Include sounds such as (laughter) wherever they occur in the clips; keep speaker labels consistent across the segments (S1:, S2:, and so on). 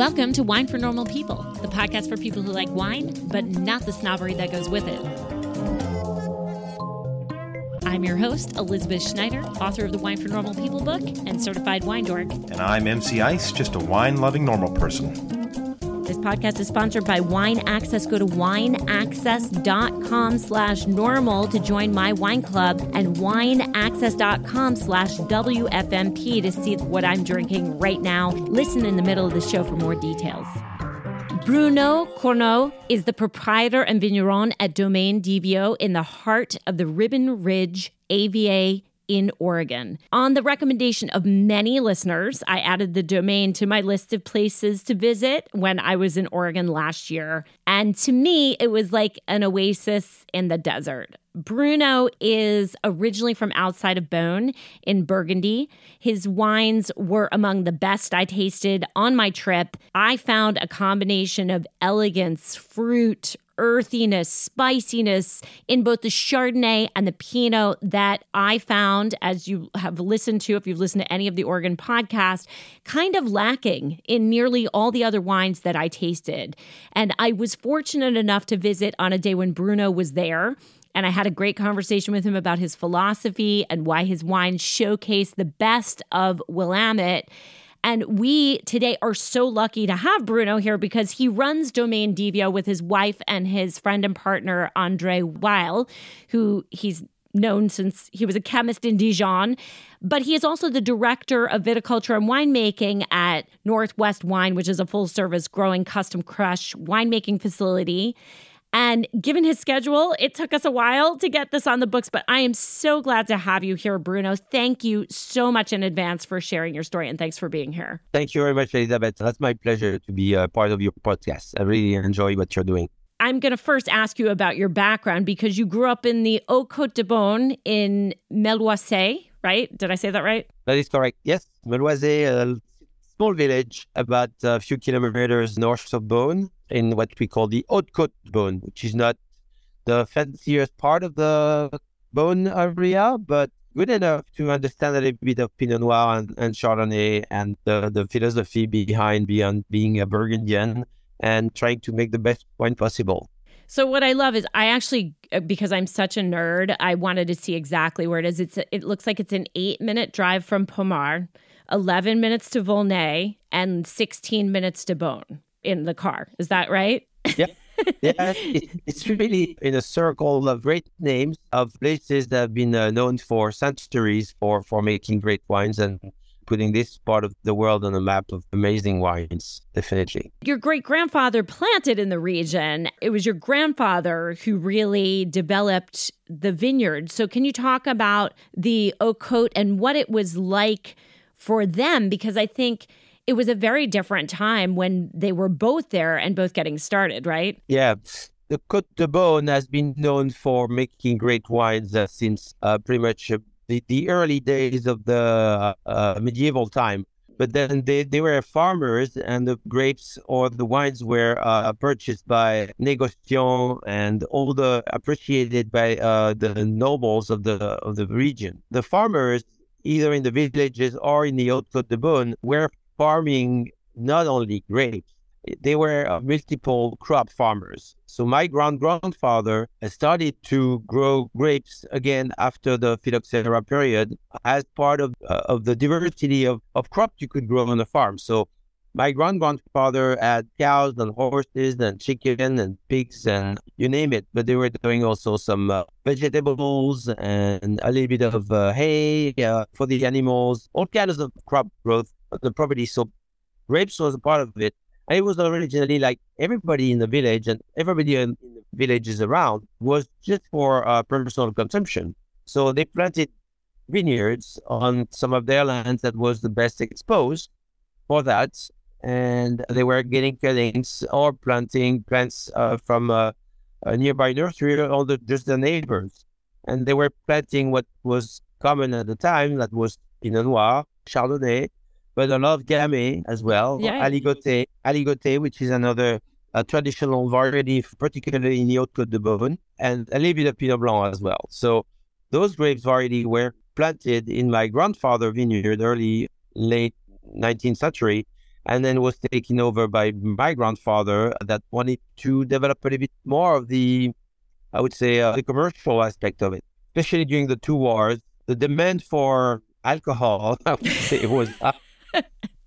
S1: Welcome to Wine for Normal People, the podcast for people who like wine, but not the snobbery that goes with it. I'm your host, Elizabeth Schneider, author of the Wine for Normal People book and certified wine dork.
S2: And I'm MC Ice, just a wine loving normal person.
S1: Podcast is sponsored by Wine Access. Go to wineaccess.com slash normal to join my wine club and wineaccess.com slash WFNP to see what I'm drinking right now. Listen in the middle of the show for more details. Bruno Corneaux is the proprietor and vigneron at Domaine Divio in the heart of the Ribbon Ridge AVA in Oregon. On the recommendation of many listeners, I added the domain to my list of places to visit when I was in Oregon last year. And to me, it was like an oasis in the desert. Bruno is originally from outside of Beaune in Burgundy. His wines were among the best I tasted on my trip. I found a combination of elegance, fruit, earthiness, spiciness in both the Chardonnay and the Pinot that I found, as you have listened to, if you've listened to any of the Oregon podcast, kind of lacking in nearly all the other wines that I tasted. And I was fortunate enough to visit on a day when Bruno was there. And I had a great conversation with him about his philosophy and why his wines showcase the best of Willamette. And we today are so lucky to have Bruno here because he runs Domaine Divio with his wife and his friend and partner, Andre Weil, who he's known since he was a chemist in Dijon. But he is also the director of viticulture and winemaking at Northwest Wine, which is a full service growing custom crush winemaking facility. And given his schedule, it took us a while to get this on the books, but I am so glad to have you here, Bruno. Thank you so much in advance for sharing your story and thanks for being here.
S3: Thank you very much, Elizabeth. That's my pleasure to be a part of your podcast. I really enjoy what you're doing.
S1: I'm going to first ask you about your background because you grew up in the Haute-Côte de Beaune in Meloisey, right? Did I say that right?
S3: That is correct. Yes. Meloisey, a small village about a few kilometers north of Beaune in what we call the Haute-Côte Beaune, which is not the fanciest part of the Beaune area, but good enough to understand a little bit of Pinot Noir and, and Chardonnay and the, the philosophy behind beyond being a Burgundian and trying to make the best wine possible.
S1: So what I love is I actually uh, because I'm such a nerd, I wanted to see exactly where it is. It's it looks like it's an 8-minute drive from Pommard, 11 minutes to Volnay and 16 minutes to Beaune in the car. Is that right?
S3: Yeah. (laughs) yeah, it, it's really in a circle of great names of places that have been uh, known for centuries for for making great wines and putting this part of the world on a map of amazing wines. Definitely.
S1: Your great grandfather planted in the region. It was your grandfather who really developed the vineyard. So, can you talk about the Haute-Côte and what it was like for them? Because I think it was a very different time when they were both there and both getting started, right?
S3: Yeah. The Côte de Beaune has been known for making great wines uh, since uh, pretty much uh, the, the early days of the uh, medieval time. But then they, they were farmers, and the grapes or the wines were uh, purchased by négociants and all the appreciated by uh, the nobles of the of the region. The farmers, either in the villages or in the Haute Côte de Beaune, were farming not only grapes, they were uh, multiple crop farmers. So my grand grandfather started to grow grapes again after the phylloxera period as part of uh, of the diversity of, of crops you could grow on the farm. So my grand grandfather had cows and horses and chicken and pigs and you name it. But they were doing also some uh, vegetables and a little bit of uh, hay uh, for the animals, all kinds of crop growth the property. So grapes was a part of it. And it was originally like everybody in the village and everybody in, the villages around was just for uh, personal consumption. So they planted vineyards on some of their lands that was the best exposed for that. And they were getting cuttings or planting plants uh, from uh, a nearby nursery or the, just the neighbors. And they were planting what was common at the time, that was Pinot Noir, Chardonnay, but a lot of Gamay as well, yeah. Aligoté, Aligoté, which is another uh, traditional variety, particularly in the Haute-Côte de Beaune, and a little bit of Pinot Blanc as well. So those grapes variety were planted in my grandfather vineyard early, late 19th century, and then was taken over by my grandfather that wanted to develop a little bit more of the, I would say, uh, the commercial aspect of it, especially during the two wars. The demand for alcohol, (laughs) I would say, was up.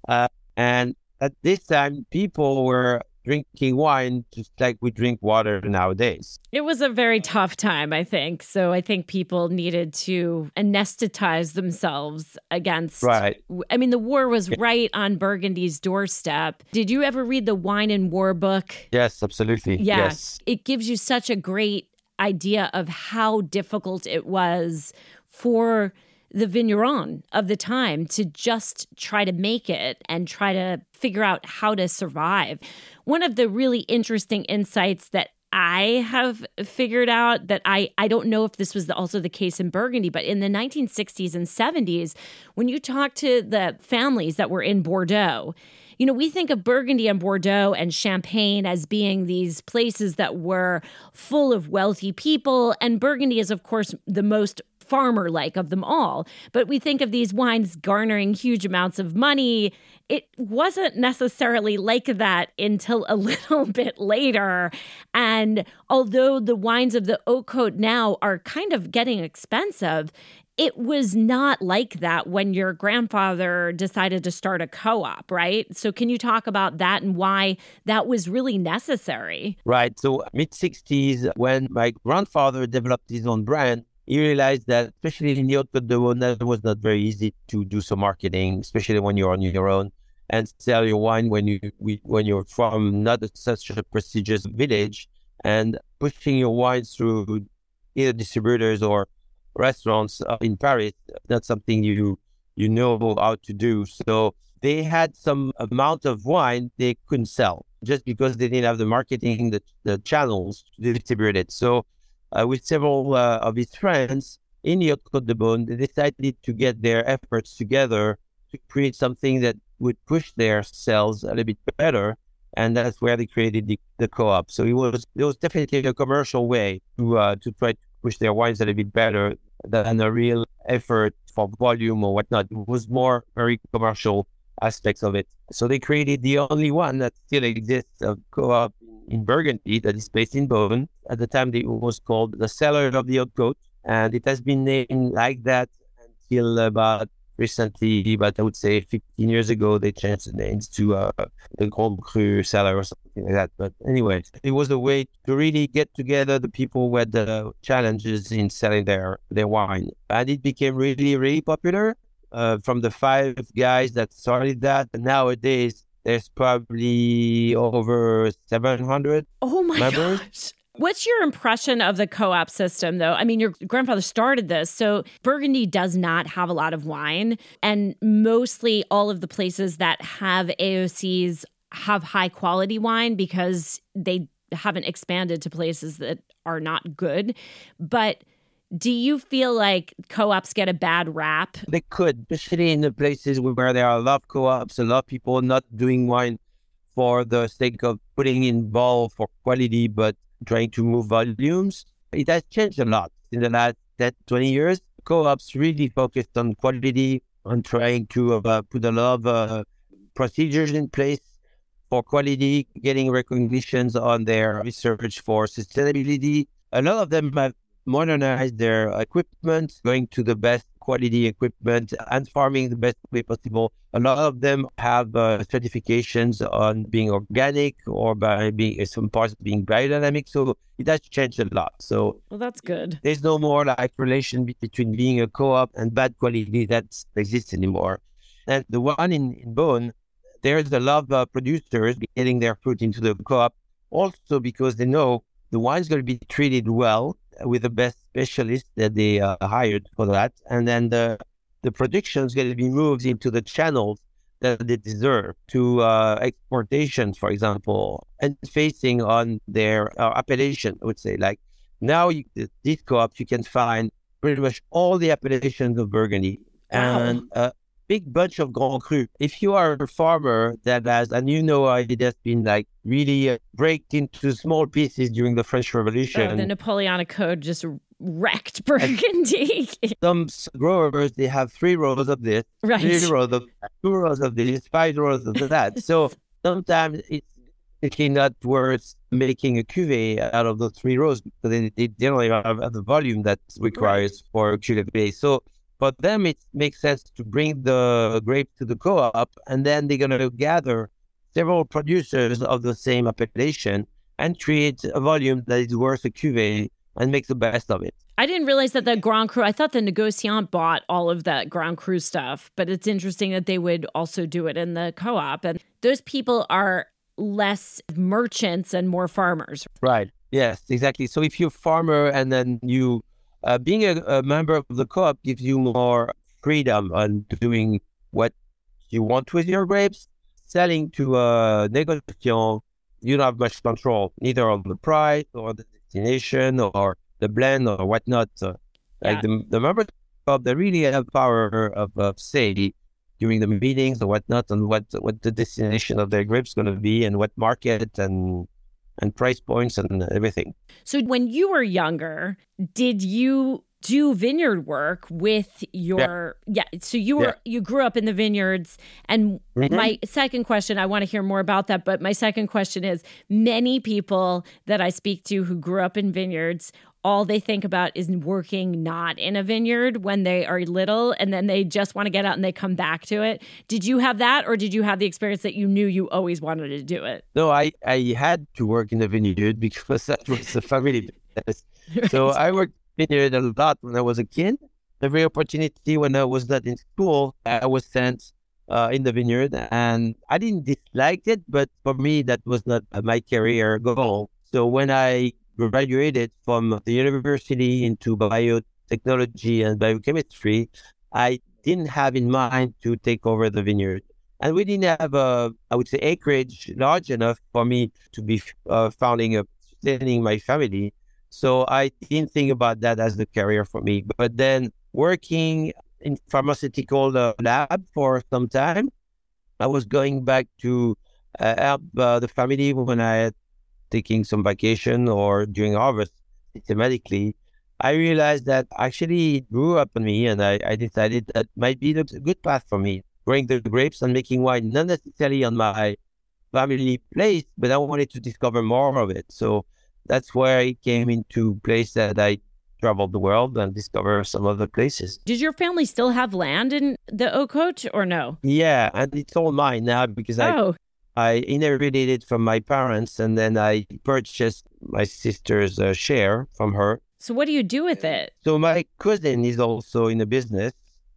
S3: Uh, and at this time, people were drinking wine just like we drink water nowadays.
S1: It was a very tough time, I think. So I think people needed to anesthetize themselves against.
S3: Right.
S1: I mean, the war was right on Burgundy's doorstep. Did you ever read the Wine and War book?
S3: Yes, absolutely.
S1: Yeah.
S3: Yes.
S1: It gives you such a great idea of how difficult it was for the vigneron of the time to just try to make it and try to figure out how to survive. One of the really interesting insights that I have figured out that I, I don't know if this was also the case in Burgundy, but in the 1960s and 70s, when you talk to the families that were in Bordeaux, you know, we think of Burgundy and Bordeaux and Champagne as being these places that were full of wealthy people. And Burgundy is, of course, the most farmer like of them all. But we think of these wines garnering huge amounts of money. It wasn't necessarily like that until a (laughs) little bit later. And although the wines of the Haute Côte now are kind of getting expensive, it was not like that when your grandfather decided to start a co op, right? So, can you talk about that and why that was really necessary?
S3: Right. So, mid 60s, when my grandfather developed his own brand, he realized that, especially in the Haute d'Or, it was not very easy to do some marketing, especially when you're on your own and sell your wine when you when you're from not such a prestigious village and pushing your wines through either distributors or restaurants uh, in Paris. That's something you you know how to do. So they had some amount of wine they couldn't sell just because they didn't have the marketing, the, the channels to distribute it. So uh, with several uh, of his friends in Haute de Beaune, they decided to get their efforts together to create something that would push their sales a little bit better. And that's where they created the, the co-op. So it was it was definitely a commercial way to uh, to try to push their wines a little bit better than a real effort for volume or whatnot. It was more very commercial aspects of it. So they created the only one that still exists of co-op in Burgundy that is based in Beaune. At the time, it was called the Cellar of the old Côte, and it has been named like that until about recently, but I would say 15 years ago, they changed the names to uh, the Grand Cru Cellar or something like that. But anyway, it was a way to really get together the people with the challenges in selling their, their wine. And it became really, really popular. Uh, from the five guys that started that, nowadays there's probably over 700
S1: oh my
S3: members.
S1: gosh What's your impression of the co op system, though? I mean, your grandfather started this. So, Burgundy does not have a lot of wine. And mostly all of the places that have AOCs have high quality wine because they haven't expanded to places that are not good. But do you feel like co-ops get a bad rap?
S3: They could, especially in the places where there are a lot of co-ops, a lot of people not doing wine for the sake of putting in ball for quality, but trying to move volumes. It has changed a lot in the last 10, 20 years. Co-ops really focused on quality, on trying to uh, put a lot of uh, procedures in place for quality, getting recognitions on their research for sustainability. A lot of them have modernize their equipment, going to the best quality equipment and farming the best way possible. A lot of them have uh, certifications on being organic or by being some parts being biodynamic. So it has changed a lot. So
S1: well, that's good.
S3: There's no more like relation between being a co-op and bad quality that exists anymore. And the one in, in Beaune, there's a lot of uh, producers getting their fruit into the co-op also because they know the wine's going to be treated well with the best specialists that they uh, hired for that, and then the the production is going to be moved into the channels that they deserve to uh, exportation, for example, and facing on their uh, appellation. I would say like now you, these co-ops you can find pretty much all the appellations of Burgundy wow. and uh, big bunch of Grand Cru. If you are a farmer that has, and you know, uh, it has been like really uh, break into small pieces during the French Revolution.
S1: Oh, the Napoleonic Code just wrecked (laughs) Burgundy.
S3: Some growers they have three rows of this,
S1: right.
S3: three rows of two rows of this, five rows of that. (laughs) so sometimes it's actually not worth making a cuvee out of those three rows because they, they generally have the volume that requires right. for a cuvee. So for them, it makes sense to bring the grape to the co-op, and then they're going to gather several producers of the same appellation and create a volume that is worth a cuvee and make the best of it.
S1: I didn't realize that the Grand Cru, I thought the Negociant bought all of that Grand Cru stuff, but it's interesting that they would also do it in the co op. And those people are less merchants and more farmers.
S3: Right. Yes, exactly. So if you're a farmer and then you, uh, being a, a member of the co op gives you more freedom on doing what you want with your grapes. Selling to a negociant, you don't have much control, neither on the price or the destination or the blend or whatnot. Uh, yeah. Like the, the members club, they really have power of, of say during the meetings or whatnot on what what the destination of their grapes going to be and what market and and price points and everything.
S1: So when you were younger, did you do vineyard work with your yeah, yeah so you were yeah. you grew up in the vineyards and mm-hmm. my second question i want to hear more about that but my second question is many people that i speak to who grew up in vineyards all they think about is working not in a vineyard when they are little and then they just want to get out and they come back to it did you have that or did you have the experience that you knew you always wanted to do it
S3: no i i had to work in the vineyard because (laughs) that was the family business (laughs) so i worked in the vineyard a lot when I was a kid. Every opportunity when I was not in school, I was sent uh, in the vineyard, and I didn't dislike it, but for me that was not my career goal. So when I graduated from the university into biotechnology and biochemistry, I didn't have in mind to take over the vineyard. And we didn't have a, I would say, acreage large enough for me to be uh, founding a, sustaining my family. So I didn't think about that as the career for me. But then working in pharmaceutical uh, lab for some time, I was going back to uh, help uh, the family when I had taking some vacation or during harvest systematically. I realized that actually it grew up on me, and I, I decided that might be the good path for me. Growing the grapes and making wine, not necessarily on my family place, but I wanted to discover more of it. So that's where I came into place that I traveled the world and discover some other places.
S1: Did your family still have land in the Haute-Côte or no?
S3: Yeah, and it's all mine now because oh. I inherited it from my parents and then I purchased my sister's uh, share from her.
S1: So what do you do with it?
S3: So my cousin is also in a business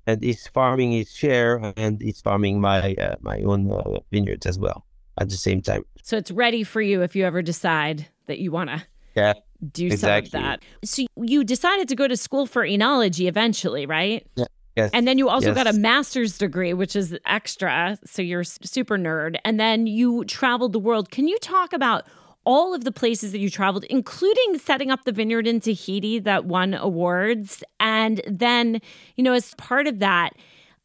S3: and he's farming his share and he's farming my uh, my own uh, vineyards as well at the same time.
S1: So it's ready for you if you ever decide that you want to
S3: yeah,
S1: do
S3: exactly.
S1: some of that. So you decided to go to school for enology eventually, right?
S3: Yeah. Yes.
S1: And then you also
S3: yes.
S1: got a master's degree, which is extra. So you're super nerd. And then you traveled the world. Can you talk about all of the places that you traveled, including setting up the vineyard in Tahiti that won awards? And then, you know, as part of that,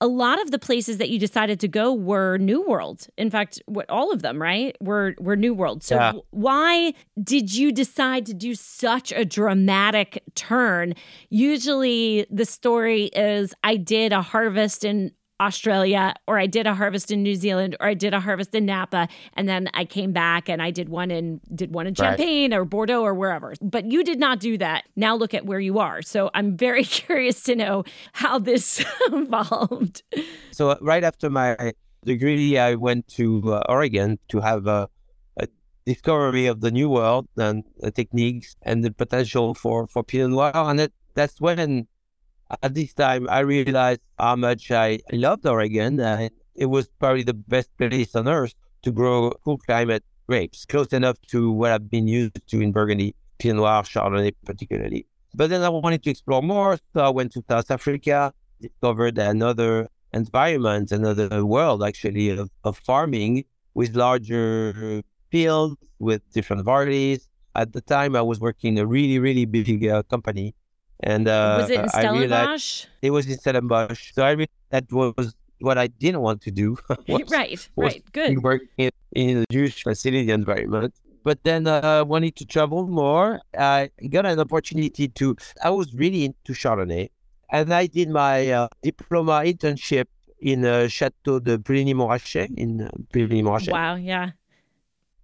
S1: a lot of the places that you decided to go were New World. In fact, what all of them, right, were were New World. So yeah. why did you decide to do such a dramatic turn? Usually, the story is I did a harvest in Australia, or I did a harvest in New Zealand, or I did a harvest in Napa, and then I came back and I did one in did one in Champagne right. or Bordeaux or wherever. But you did not do that. Now look at where you are. So I'm very (laughs) curious to know how this (laughs) evolved.
S3: So uh, right after my degree, I went to uh, Oregon to have a, a, discovery of the new world and the techniques and the potential for for Pinot Noir, and it, that's when at this time, I realized how much I loved Oregon. and it was probably the best place on earth to grow cool climate grapes, close enough to what I've been used to in Burgundy, Pinot Noir, Chardonnay particularly. But then I wanted to explore more, so I went to South Africa, discovered another environment, another world actually of, of farming with larger fields, with different varieties. At the time, I was working in a really, really big uh, company and uh,
S1: was it in Stellenbosch?
S3: It was in Stellenbosch. So I realized that was what I didn't want to do. (laughs) (laughs)
S1: was, right, right, good.
S3: Working in, in a Jewish facility environment. But then uh, I wanted to travel more. I got an opportunity to, I was really into Chardonnay. And I did my uh, diploma internship in uh, Chateau de Puligny-Montrachet in uh, Puligny-Montrachet.
S1: Wow, yeah.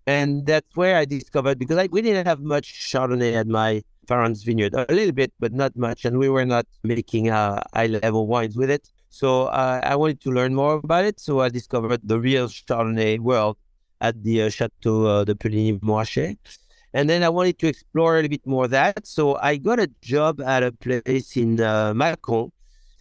S3: And that's where I discovered, because I, we didn't have much Chardonnay at my parents' vineyard, a little bit, but not much. And we were not making uh, high level wines with it. So uh, I wanted to learn more about it. So I discovered the real Chardonnay world at the uh, Chateau uh, de Puligny-Montrachet. And then I wanted to explore a little bit more that. So I got a job at a place in uh, Mâcon,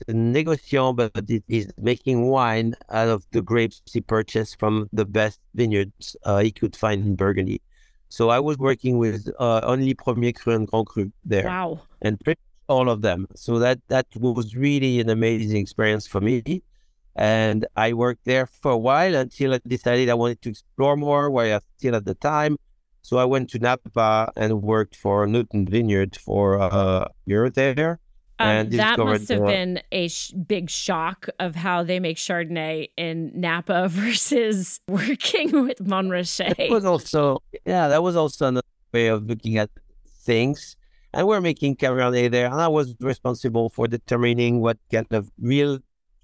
S3: a négociant, but it is making wine out of the grapes he purchased from the best vineyards uh, he could find in Burgundy. So I was working with uh, only Premier Cru and Grand Cru there.
S1: Wow.
S3: And pretty all of them. So that that was really an amazing experience for me. And I worked there for a while until I decided I wanted to explore more where I still at the time. So I went to Napa and worked for Newton Vineyard for a year there.
S1: Um, that must have been a sh- big shock of how they make Chardonnay in Napa (laughs) versus (laughs) working with Montrachet.
S3: It was also, yeah, that was also another way of looking at things. And we're making Cabernet there, and I was responsible for determining what kind of real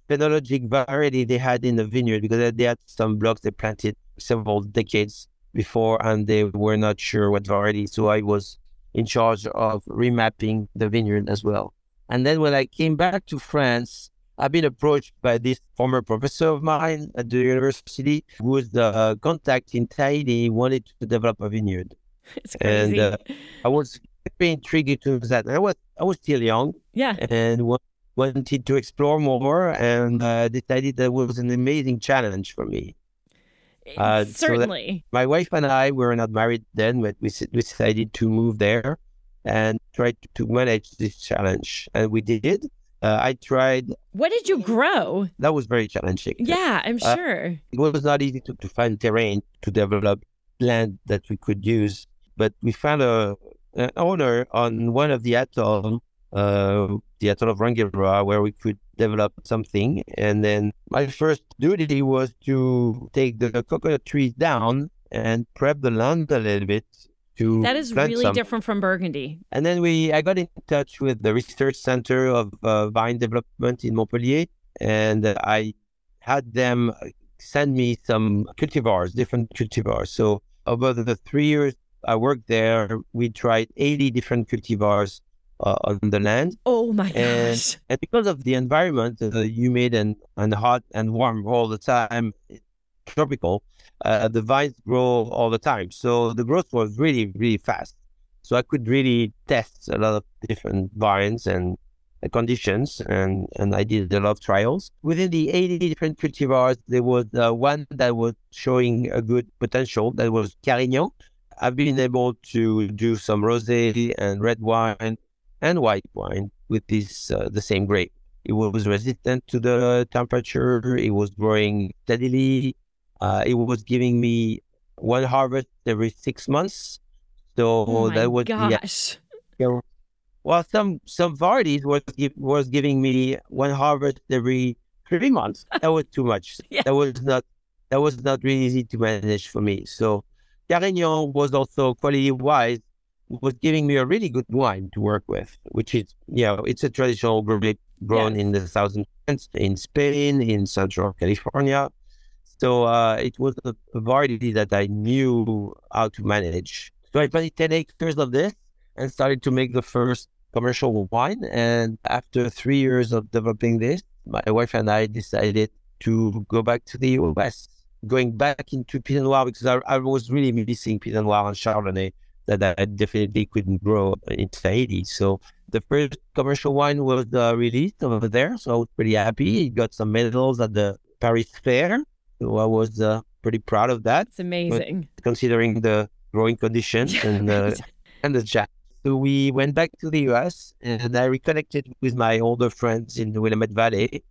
S3: phenologic variety they had in the vineyard because they had some blocks they planted several decades before, and they were not sure what variety. So I was in charge of remapping the vineyard as well. And then when I came back to France, I've been approached by this former professor of mine at the university who was the uh, contact in Tahiti, wanted to develop a vineyard. (laughs)
S1: It's crazy.
S3: And uh, I was very intrigued to that. I was I was still young.
S1: Yeah.
S3: And wanted to explore more and uh, decided that was an amazing challenge for me.
S1: Uh, Certainly.
S3: So my wife and I were not married then, but we, we decided to move there and try to manage this challenge. And we did. Uh, I tried.
S1: What did you grow?
S3: That was very challenging.
S1: Yeah, I'm
S3: uh,
S1: sure.
S3: It was not easy to, to find terrain to develop land that we could use, but we found a an owner on one of the atoll, uh, the atoll of Rangiroa, where we could develop something. And then my first duty was to take the coconut trees down and prep the land a little bit to
S1: that is really some. different from Burgundy.
S3: And then we, I got in touch with the research center of uh, vine development in Montpellier, and I had them send me some cultivars, different cultivars. So over the three years I worked there, we tried 80 different cultivars uh, on the land.
S1: Oh my
S3: and,
S1: gosh!
S3: And because of the environment, uh, humid and and hot and warm all the time, tropical, uh, the vines grow all the time. So the growth was really, really fast. So I could really test a lot of different vines and conditions, and, and I did a lot of trials. Within the 80 different cultivars, there was uh, one that was showing a good potential, that was Carignan. I've been able to do some rosé and red wine and white wine with this uh, the same grape. It was resistant to the temperature. It was growing steadily. Uh, it was giving me one harvest every six months. So
S1: oh
S3: that was
S1: gosh.
S3: Yeah. Well, some some varieties was was giving me one harvest every three months. That was too much. (laughs)
S1: yeah.
S3: That was not that was not really easy to manage for me. So Carignan was also quality wise was giving me a really good wine to work with, which is you know it's a traditional grape grown
S1: Yes.
S3: in the southern France, in Spain, in Central California. So uh, it was a, variety that I knew how to manage. So I planted 10 acres of this and started to make the first commercial wine. And after three years of developing this, my wife and I decided to go back to the US, going back into Pinot Noir because I, I was really missing Pinot Noir and Chardonnay that I definitely couldn't grow in Tahiti. So the first commercial wine was uh, released over there. So I was pretty happy. It got some medals at the Paris Fair. So I was uh, pretty proud of that.
S1: It's amazing.
S3: Considering the growing conditions (laughs) and uh, and the chat. So we went back to the US and I reconnected with my older friends in the Willamette Valley.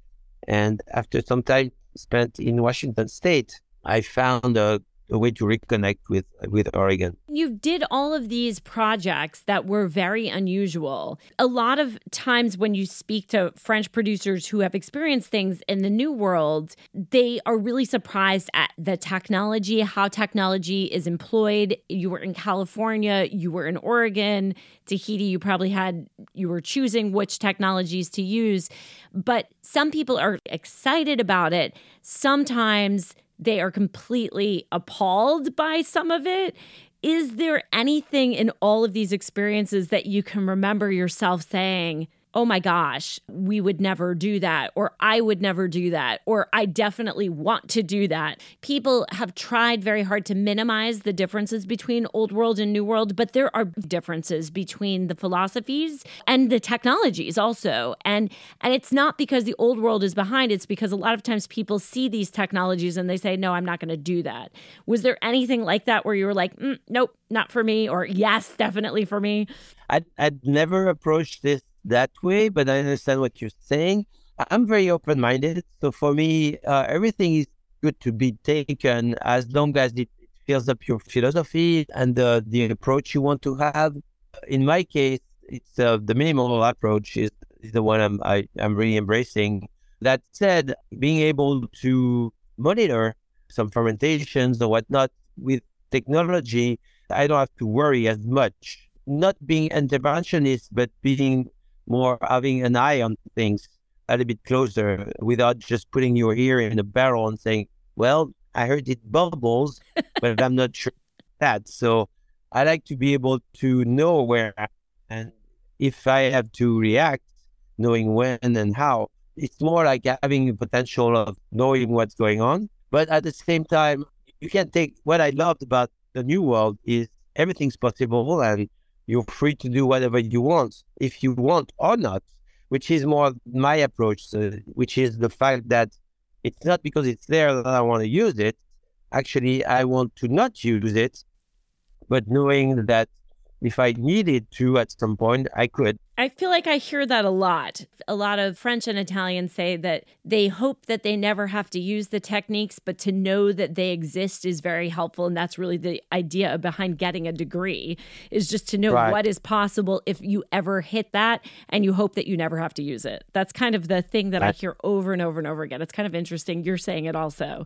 S3: And after some time spent in Washington State, I found a, a way to reconnect with with Oregon.
S1: You did all of these projects that were very unusual. A lot of times when you speak to French producers who have experienced things in the new world, they are really surprised at the technology, how technology is employed. You were in California, you were in Oregon, Tahiti, you probably had you were choosing which technologies to use, but some people are excited about it. Sometimes they are completely appalled by some of it. Is there anything in all of these experiences that you can remember yourself saying, oh my gosh, we would never do that, or I would never do that, or I definitely want to do that. People have tried very hard to minimize the differences between old world and new world, but there are differences between the philosophies and the technologies also. And and it's not because the old world is behind, it's because a lot of times people see these technologies and they say, no, I'm not going to do that. Was there anything like that where you were like, mm, nope, not for me, or yes, definitely for me?
S3: I'd, I'd never approached this that way, but I understand what you're saying. I'm very open minded. So for me, uh, everything is good to be taken as long as it fills up your philosophy and uh, the approach you want to have. In my case, it's uh, the minimal approach is, is the one I'm I, am really embracing. That said, being able to monitor some fermentations or whatnot with technology, I don't have to worry as much. Not being interventionist, but being more having an eye on things a little bit closer without just putting your ear in a barrel and saying, well, I heard it bubbles, but I'm not sure that. So I like to be able to know where and if I have to react, knowing when and how. It's more like having the potential of knowing what's going on. But at the same time, you can take what I loved about the new world is everything's possible and you're free to do whatever you want, if you want or not, which is more my approach, which is the fact that it's not because it's there that I want to use it. Actually, I want to not use it, but knowing that if I needed to at some point, I could.
S1: I feel like I hear that a lot. A lot of French and Italians say that they hope that they never have to use the techniques, but to know that they exist is very helpful. And that's really the idea behind getting a degree is just to know right. what is possible if you ever hit that and you hope that you never have to use it. That's kind of the thing that I hear over and over and over again. It's kind of interesting. You're saying it also.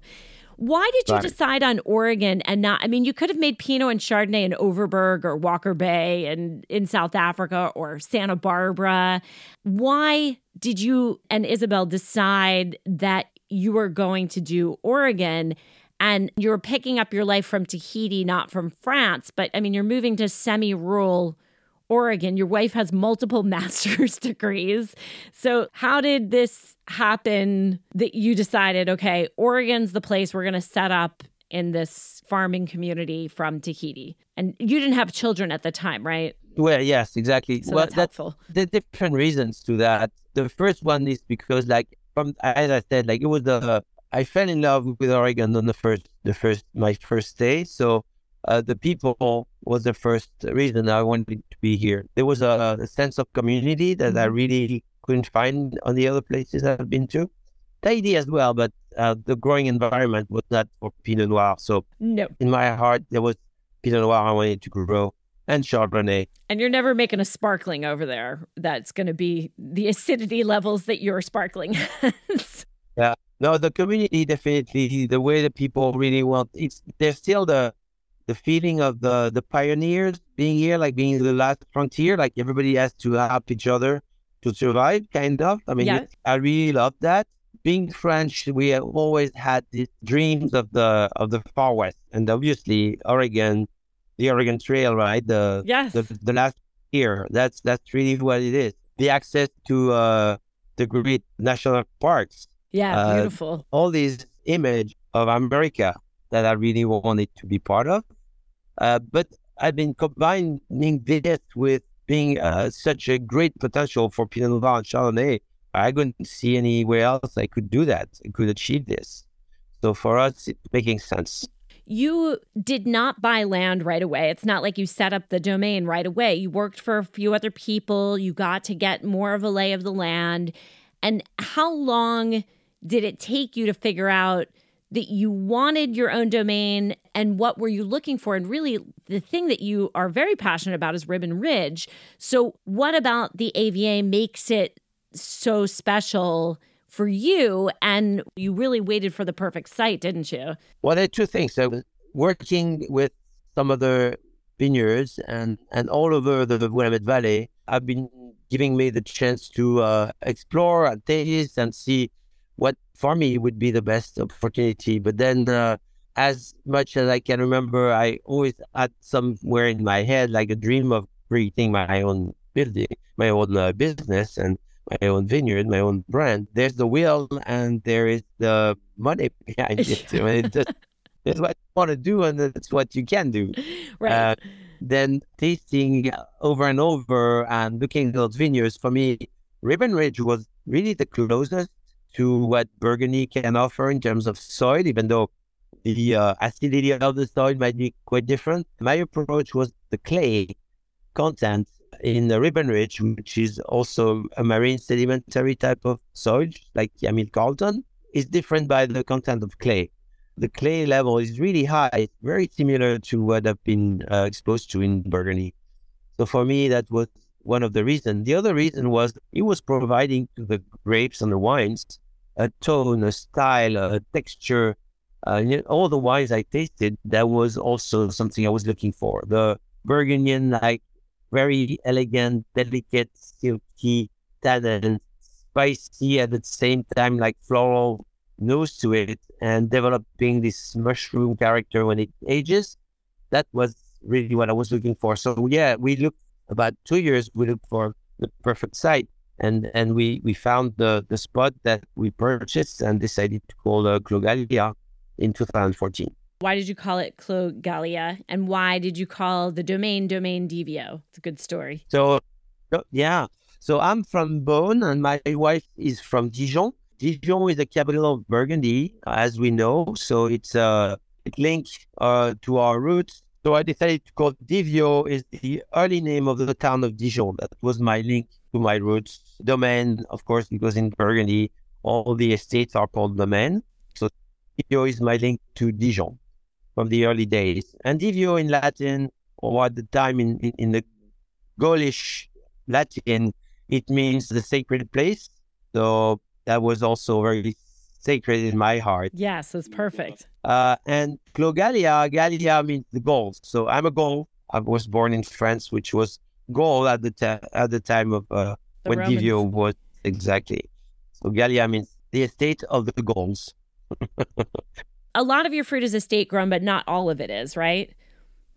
S1: Why did you decide on Oregon and not? I mean, you could have made Pinot and Chardonnay in Overberg or Walker Bay and in South Africa or Santa Barbara. Why did you and Isabel decide that you were going to do Oregon? And you're picking up your life from Tahiti, not from France. But I mean, you're moving to semi rural Oregon. Your wife has multiple (laughs) master's degrees. So, how did this happen that you decided, okay, Oregon's the place we're going to set up in this farming community from Tahiti? And you didn't have children at the time, right?
S3: Well, yes, exactly.
S1: So
S3: well,
S1: that's helpful.
S3: The different reasons to that. The first one is because, like, from as I said, like it was the I fell in love with Oregon on the first, the first, my first day. So uh, the people was the first reason I wanted to be here. There was a, a sense of community that I mm-hmm. really couldn't find on the other places I've been to. Tahiti as well, but uh, the growing environment was not for Pinot Noir. So
S1: no.
S3: in my heart, there was Pinot Noir I wanted to grow and Chardonnay.
S1: And you're never making a sparkling over there. That's going to be the acidity levels that your sparkling (laughs) has.
S3: yeah. No, the community definitely, the way that people really want, it's, there's still the, the feeling of the the pioneers being here, like being the last frontier, like everybody has to help each other to survive, kind of. I mean, yeah. I really love that. Being French, we have always had these dreams of the of the far west, and obviously Oregon, the Oregon Trail, right? The
S1: yes,
S3: the, the last year. That's that's really what it is. The access to uh, the great national parks.
S1: Yeah, uh, beautiful.
S3: All these image of America that I really wanted to be part of. Uh, but I've been combining this with being uh, such a great potential for Pinot Noir and Chardonnay. I couldn't see anywhere else I could do that, I could achieve this. So for us, it's making sense.
S1: You did not buy land right away. It's not like you set up the domain right away. You worked for a few other people. You got to get more of a lay of the land. And how long did it take you to figure out that you wanted your own domain and what were you looking for? And really the thing that you are very passionate about is ribbon ridge. So what about the ava makes it so special for you? And you really waited for the perfect site didn't you?
S3: Well there are two things. So working with some of the vineyards and and all over the willamette valley have been giving me the chance to uh, explore and taste and see what for me would be the best opportunity. But then, uh, as much as I can remember, I always had somewhere in my head like a dream of creating my own building, my own uh, business, and my own vineyard, my own brand. There's the will, and there is the money behind it. (laughs) I mean, it's, it's what you want to do, and it's what you can do.
S1: Right. Uh,
S3: then tasting over and over and looking at those vineyards for me, Ribbon Ridge was really the closest to what Burgundy can offer in terms of soil, even though the uh, acidity of the soil might be quite different. My approach was the clay content in the Ribbon Ridge, which is also a marine sedimentary type of soil, like Yamhill Carlton, is different by the content of clay. The clay level is really high, very similar to what I've been uh, exposed to in Burgundy. So for me, that was one of the reasons. The other reason was it was providing the grapes and the wines a tone, a style, a texture. Uh, you know, all the wines I tasted, that was also something I was looking for. The Burgundian, like very elegant, delicate, silky, tannin, spicy at the same time, like floral nose to it, and developing this mushroom character when it ages. That was really what I was looking for. So yeah, we looked about two years. We looked for the perfect site and and we we found the the spot that we purchased and decided to call uh, Clos Gallia in 2014.
S1: Why did you call it Clos Gallia, and why did you call the domain Domaine Divio? It's a good story.
S3: So, yeah, so I'm from Beaune, and my wife is from Dijon. Dijon is the capital of Burgundy, as we know. So it's uh, it links uh, to our roots. So I decided to call Divio is the early name of the town of Dijon. That was my link to my roots. Domain, of course, because in Burgundy, all the estates are called domain. So Divio is my link to Dijon from the early days. And Divio in Latin, or at the time in, in, in the Gaulish Latin, it means the sacred place. So that was also very sacred in my heart.
S1: Yes, that's perfect.
S3: Uh, and Clos Gallia, Gallia means the Gauls. So I'm a Gaul. I was born in France, which was Gaul at the time at the time of uh, when Romans. Divio was exactly. So Gallia means the estate of the Gauls.
S1: a lot of your fruit is estate grown, but not all of it is, right?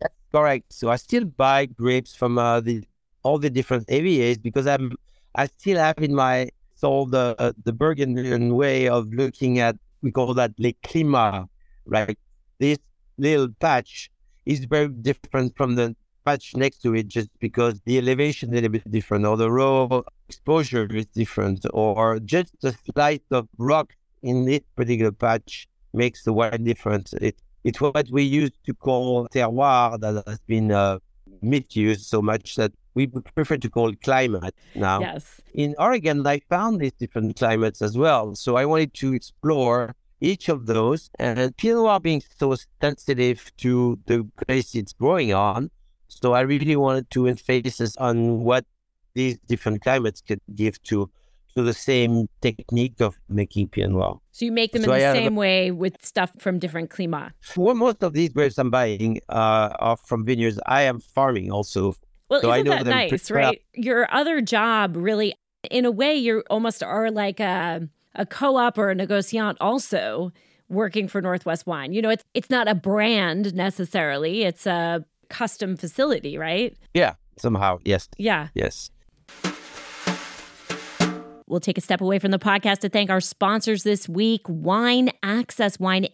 S3: That's correct. So I still buy grapes from uh, the all the different AVAs because I'm I still have in my soul the uh, the Burgundian way of looking at we call that le climat, right? This little patch is very different from the patch next to it just because the elevation is a little bit different or the raw exposure is different or just the slice of rock in this particular patch makes the wine different. It, it's what we used to call terroir that has been uh, misused so much that we prefer to call climate now.
S1: Yes.
S3: In Oregon, I found these different climates as well. So I wanted to explore each of those. And Pinot Noir being so sensitive to the place it's growing on, so I really wanted to emphasis on what these different climates could give to to the same technique of making Pinot.
S1: So you make them so in the I same have, way with stuff from different climat.
S3: Well, most of these grapes I'm buying uh, are from vineyards I am farming also.
S1: Well, so isn't that nice, right? Your other job really, in a way, you almost are like a a co-op or a negociant also working for Northwest Wine. You know, it's it's not a brand necessarily; it's a custom facility, right?
S3: Yeah, somehow. Yes.
S1: Yeah.
S3: Yes.
S1: We'll take a step away from the podcast to thank our sponsors this week Wine Access, wine,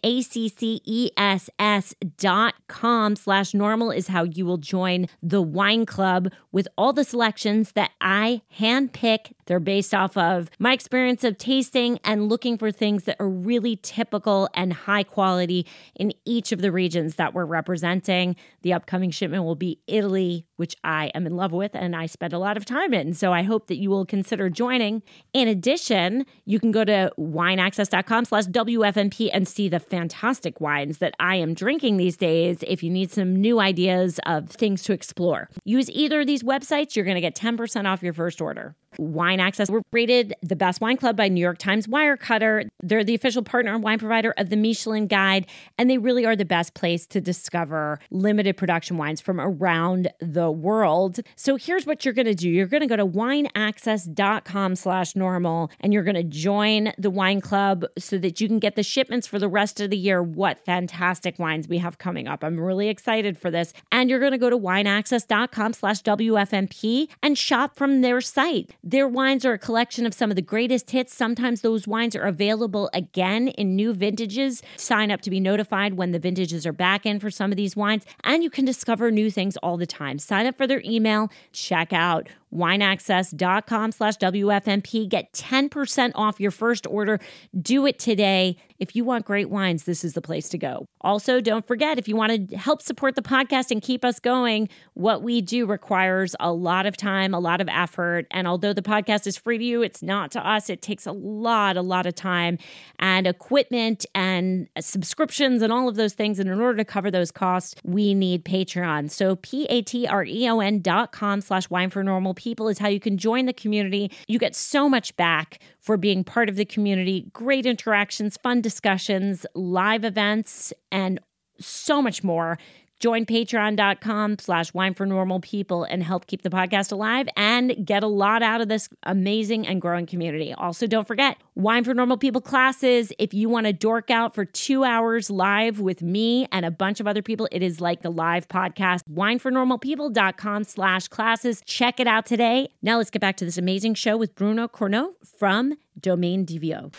S1: com slash normal is how you will join the wine club with all the selections that I handpick. They're based off of my experience of tasting and looking for things that are really typical and high quality in each of the regions that we're representing. The upcoming shipment will be Italy, which I am in love with and I spend a lot of time in. So I hope that you will consider joining. In addition, you can go to wineaccess.com slash WFNP and see the fantastic wines that I am drinking these days if you need some new ideas of things to explore. Use either of these websites, you're going to get 10% off your first order. Wine Access were rated the best wine club by New York Times Wirecutter. They're the official partner and wine provider of the Michelin Guide, and they really are the best place to discover limited production wines from around the world. So here's what you're going to do. You're going to go to wineaccess.com slash normal, and you're going to join the wine club so that you can get the shipments for the rest of the year. What fantastic wines we have coming up. I'm really excited for this. And you're going to go to wineaccess.com slash WFNP and shop from their site. Their wines are a collection of some of the greatest hits. Sometimes those wines are available again in new vintages. Sign up to be notified when the vintages are back in for some of these wines, and you can discover new things all the time. Sign up for their email, check out wineaccess.com slash WFNP. Get 10% off your first order. Do it today. If you want great wines, this is the place to go. Also, don't forget if you want to help support the podcast and keep us going, what we do requires a lot of time, a lot of effort. And although the podcast is free to you, it's not to us. It takes a lot, a lot of time and equipment and subscriptions and all of those things. And in order to cover those costs, we need Patreon. So P A T R E O N dot com slash wine for normal people is how you can join the community. You get so much back for being part of the community, great interactions, fun discussions, live events, and so much more. Join patreon.com slash wine for normal people and help keep the podcast alive and get a lot out of this amazing and growing community. Also, don't forget wine for normal people classes. If you want to dork out for two hours live with me and a bunch of other people, it is like a live podcast. Winefornormalpeople.com slash classes. Check it out today. Now let's get back to this amazing show with Bruno Corneaux from Domaine Divio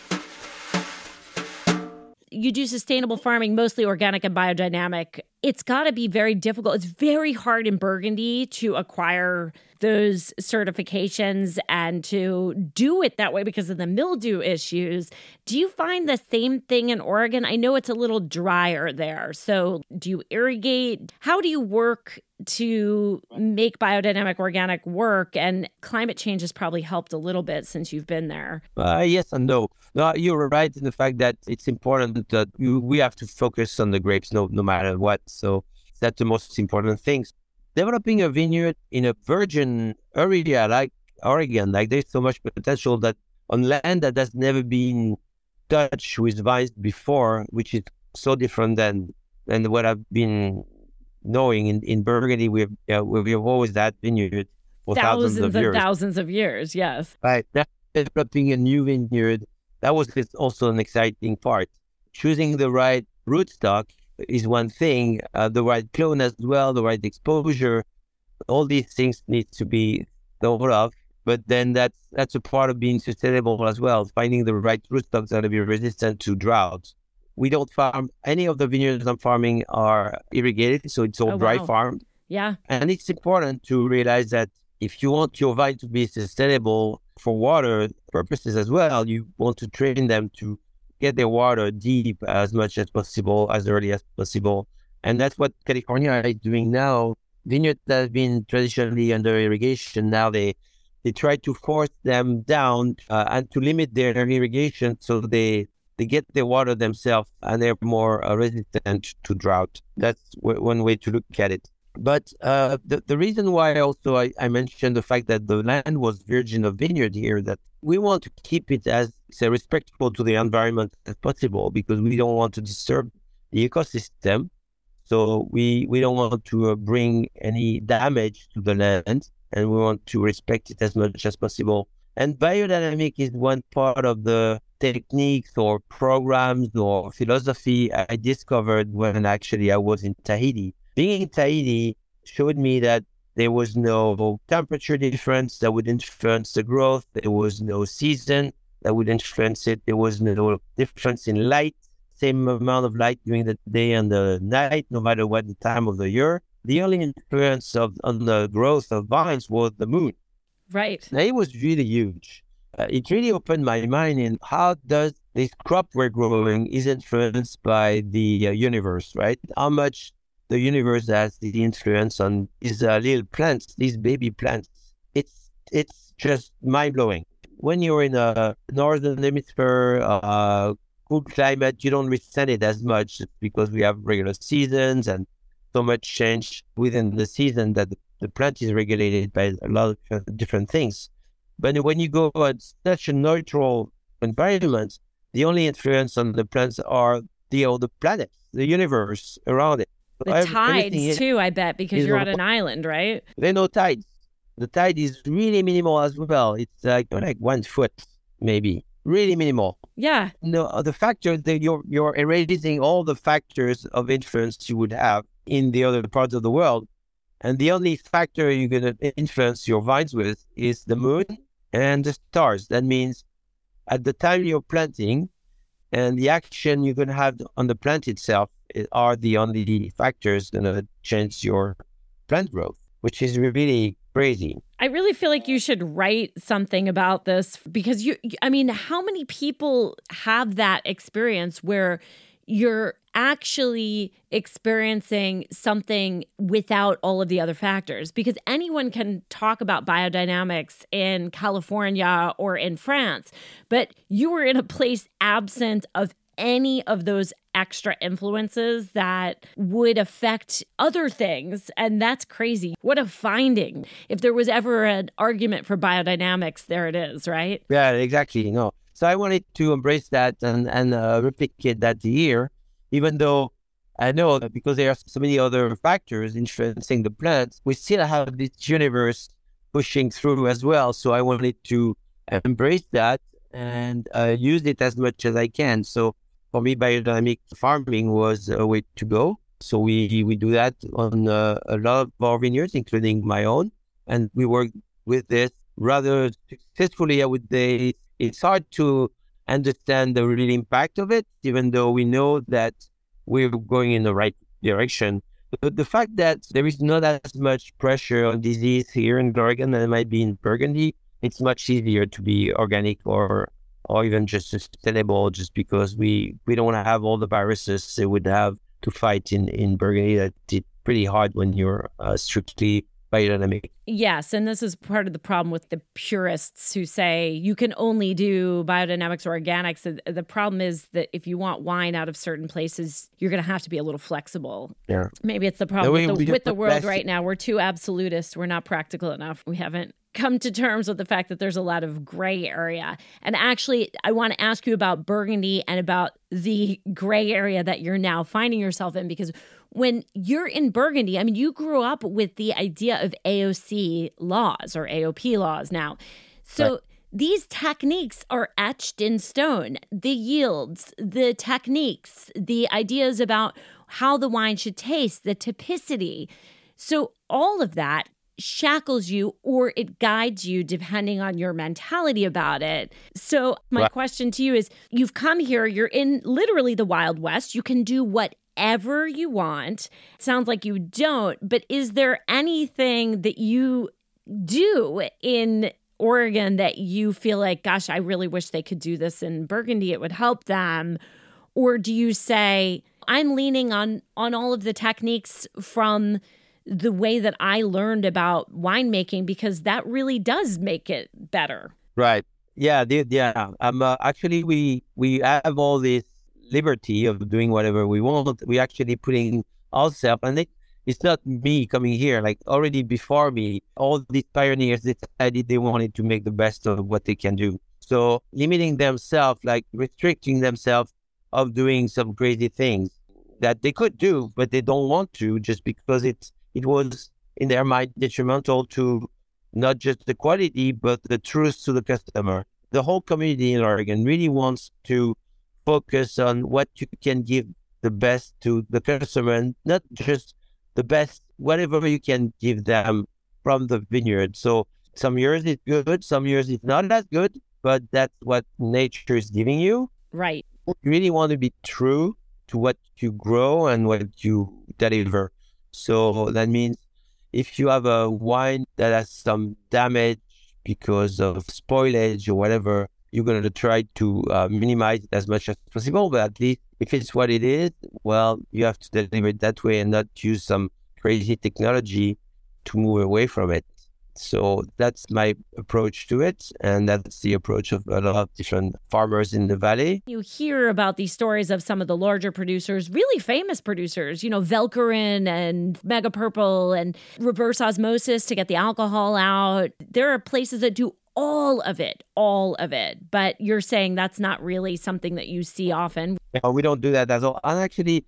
S1: you do sustainable farming, mostly organic and biodynamic. It's got to be very difficult. It's very hard in Burgundy to acquire those certifications and to do it that way because of the mildew issues. Do you find the same thing in Oregon? I know it's a little drier there. So, do you irrigate? How do you work to make biodynamic organic work? And climate change has probably helped a little bit since you've been there.
S3: Uh, yes and no. No, you're right in the fact that it's important that we have to focus on the grapes no, no matter what. So, that's the most important thing developing a vineyard in a virgin area like Oregon, like there's so much potential that on land that has never been touched with vines before, which is so different than than what I've been knowing in, in Burgundy. We've uh, we've always had vineyard for thousands,
S1: thousands
S3: of years.
S1: thousands of years. Yes,
S3: right. Developing a new vineyard that was also an exciting part. Choosing the right rootstock is one thing. Uh, the right clone as well, the right exposure, all these things need to be thought of. But then that's that's a part of being sustainable as well. Finding the right rootstocks that will be resistant to droughts. We don't farm any of the vineyards I'm farming are irrigated, so it's all oh, dry wow. farmed.
S1: Yeah,
S3: and it's important to realize that if you want your vine to be sustainable for water purposes as well, you want to train them to get their water deep as much as possible, as early as possible. And that's what California is doing now. Vineyards that have been traditionally under irrigation, now they they try to force them down uh, and to limit their irrigation so they they get their water themselves and they're more uh, resistant to drought. That's w- one way to look at it. But uh, the, the reason why also I, I mentioned the fact that the land was virgin of vineyard here, that we want to keep it as say, respectful to the environment as possible because we don't want to disturb the ecosystem. So we, we don't want to uh, bring any damage to the land and we want to respect it as much as possible. And biodynamic is one part of the techniques or programs or philosophy I discovered when actually I was in Tahiti being in Tahiti showed me that there was no temperature difference that would influence the growth. There was no season that would influence it. There was no difference in light, same amount of light during the day and the night, no matter what the time of the year. The only influence of on the growth of vines was the moon.
S1: Right.
S3: Now, it was really huge. Uh, it really opened my mind in how does this crop we're growing is influenced by the uh, universe, right? How much the universe has the influence on these uh, little plants, these baby plants. It's it's just mind blowing. When you're in a northern hemisphere, uh, cool climate, you don't resent it as much because we have regular seasons and so much change within the season that the, the plant is regulated by a lot of different things. But when you go at such a neutral environment, the only influence on the plants are the other planets, the universe around it.
S1: The tides too, I bet, because you're on an island, right?
S3: There are no tides. The tide is really minimal as well. It's like like one foot, maybe, really minimal.
S1: Yeah.
S3: No, the factor that you're you're erasing all the factors of influence you would have in the other parts of the world, and the only factor you're gonna influence your vines with is the moon and the stars. That means at the time you're planting, and the action you're going to have on the plant itself are the only factors going to change your plant growth, which is really crazy.
S1: I really feel like you should write something about this because you, I mean, how many people have that experience where you're actually experiencing something without all of the other factors because anyone can talk about biodynamics in California or in France, but you were in a place absent of any of those extra influences that would affect other things. And that's crazy. What a finding. If there was ever an argument for biodynamics, there it is, right?
S3: Yeah, exactly. No. So I wanted to embrace that and, and uh, replicate that here even though I know that because there are so many other factors influencing the plants, we still have this universe pushing through as well. So I wanted to embrace that and uh, use it as much as I can. So for me, biodynamic farming was a way to go. So we we do that on uh, a lot of our vineyards, including my own, and we work with this rather successfully. I would say it's hard to understand the real impact of it, even though we know that we're going in the right direction. But the fact that there is not as much pressure on disease here in Oregon than it might be in Burgundy, it's much easier to be organic or or even just sustainable just because we, we don't want to have all the viruses they would have to fight in, in Burgundy. That's pretty hard when you're uh, strictly biodynamic.
S1: Yes, and this is part of the problem with the purists who say you can only do biodynamics or organics. The problem is that if you want wine out of certain places, you're going to have to be a little flexible.
S3: Yeah.
S1: Maybe it's the problem no, with, the, with the world right now. We're too absolutist. We're not practical enough. We haven't come to terms with the fact that there's a lot of gray area. And actually, I want to ask you about Burgundy and about the gray area that you're now finding yourself in because when you're in Burgundy, I mean, you grew up with the idea of AOC laws or AOP laws now. So right. these techniques are etched in stone. The yields, the techniques, the ideas about how the wine should taste, the typicity. So all of that shackles you or it guides you depending on your mentality about it. So, my question to you is you've come here, you're in literally the Wild West. You can do whatever you want. It sounds like you don't, but is there anything that you do in Oregon that you feel like, gosh, I really wish they could do this in Burgundy? It would help them. Or do you say, I'm leaning on on all of the techniques from the way that I learned about winemaking because that really does make it better.
S3: Right. Yeah. The, yeah. Um. Uh, actually, we we have all this liberty of doing whatever we want. We actually putting ourselves, and it, it's not me coming here. Like already before me, all these pioneers decided they wanted to make the best of what they can do. So limiting themselves, like restricting themselves of doing some crazy things that they could do, but they don't want to just because it's it was in their mind detrimental to not just the quality, but the truth to the customer. The whole community in Oregon really wants to focus on what you can give the best to the customer and not just the best, whatever you can give them from the vineyard. So some years it's good, some years it's not that good, but that's what nature is giving you.
S1: Right.
S3: You really want to be true to what you grow and what you deliver. So that means if you have a wine that has some damage because of spoilage or whatever, you're going to try to uh, minimize it as much as possible, but at least if it's what it is, well, you have to deliver it that way and not use some crazy technology to move away from it. So that's my approach to it. And that's the approach of a lot of different farmers in the valley.
S1: You hear about these stories of some of the larger producers, really famous producers, you know, Velcorin and Mega Purple and reverse osmosis to get the alcohol out. There are places that do all of it, all of it. But you're saying that's not really something that you see often.
S3: No, we don't do that at all. And actually,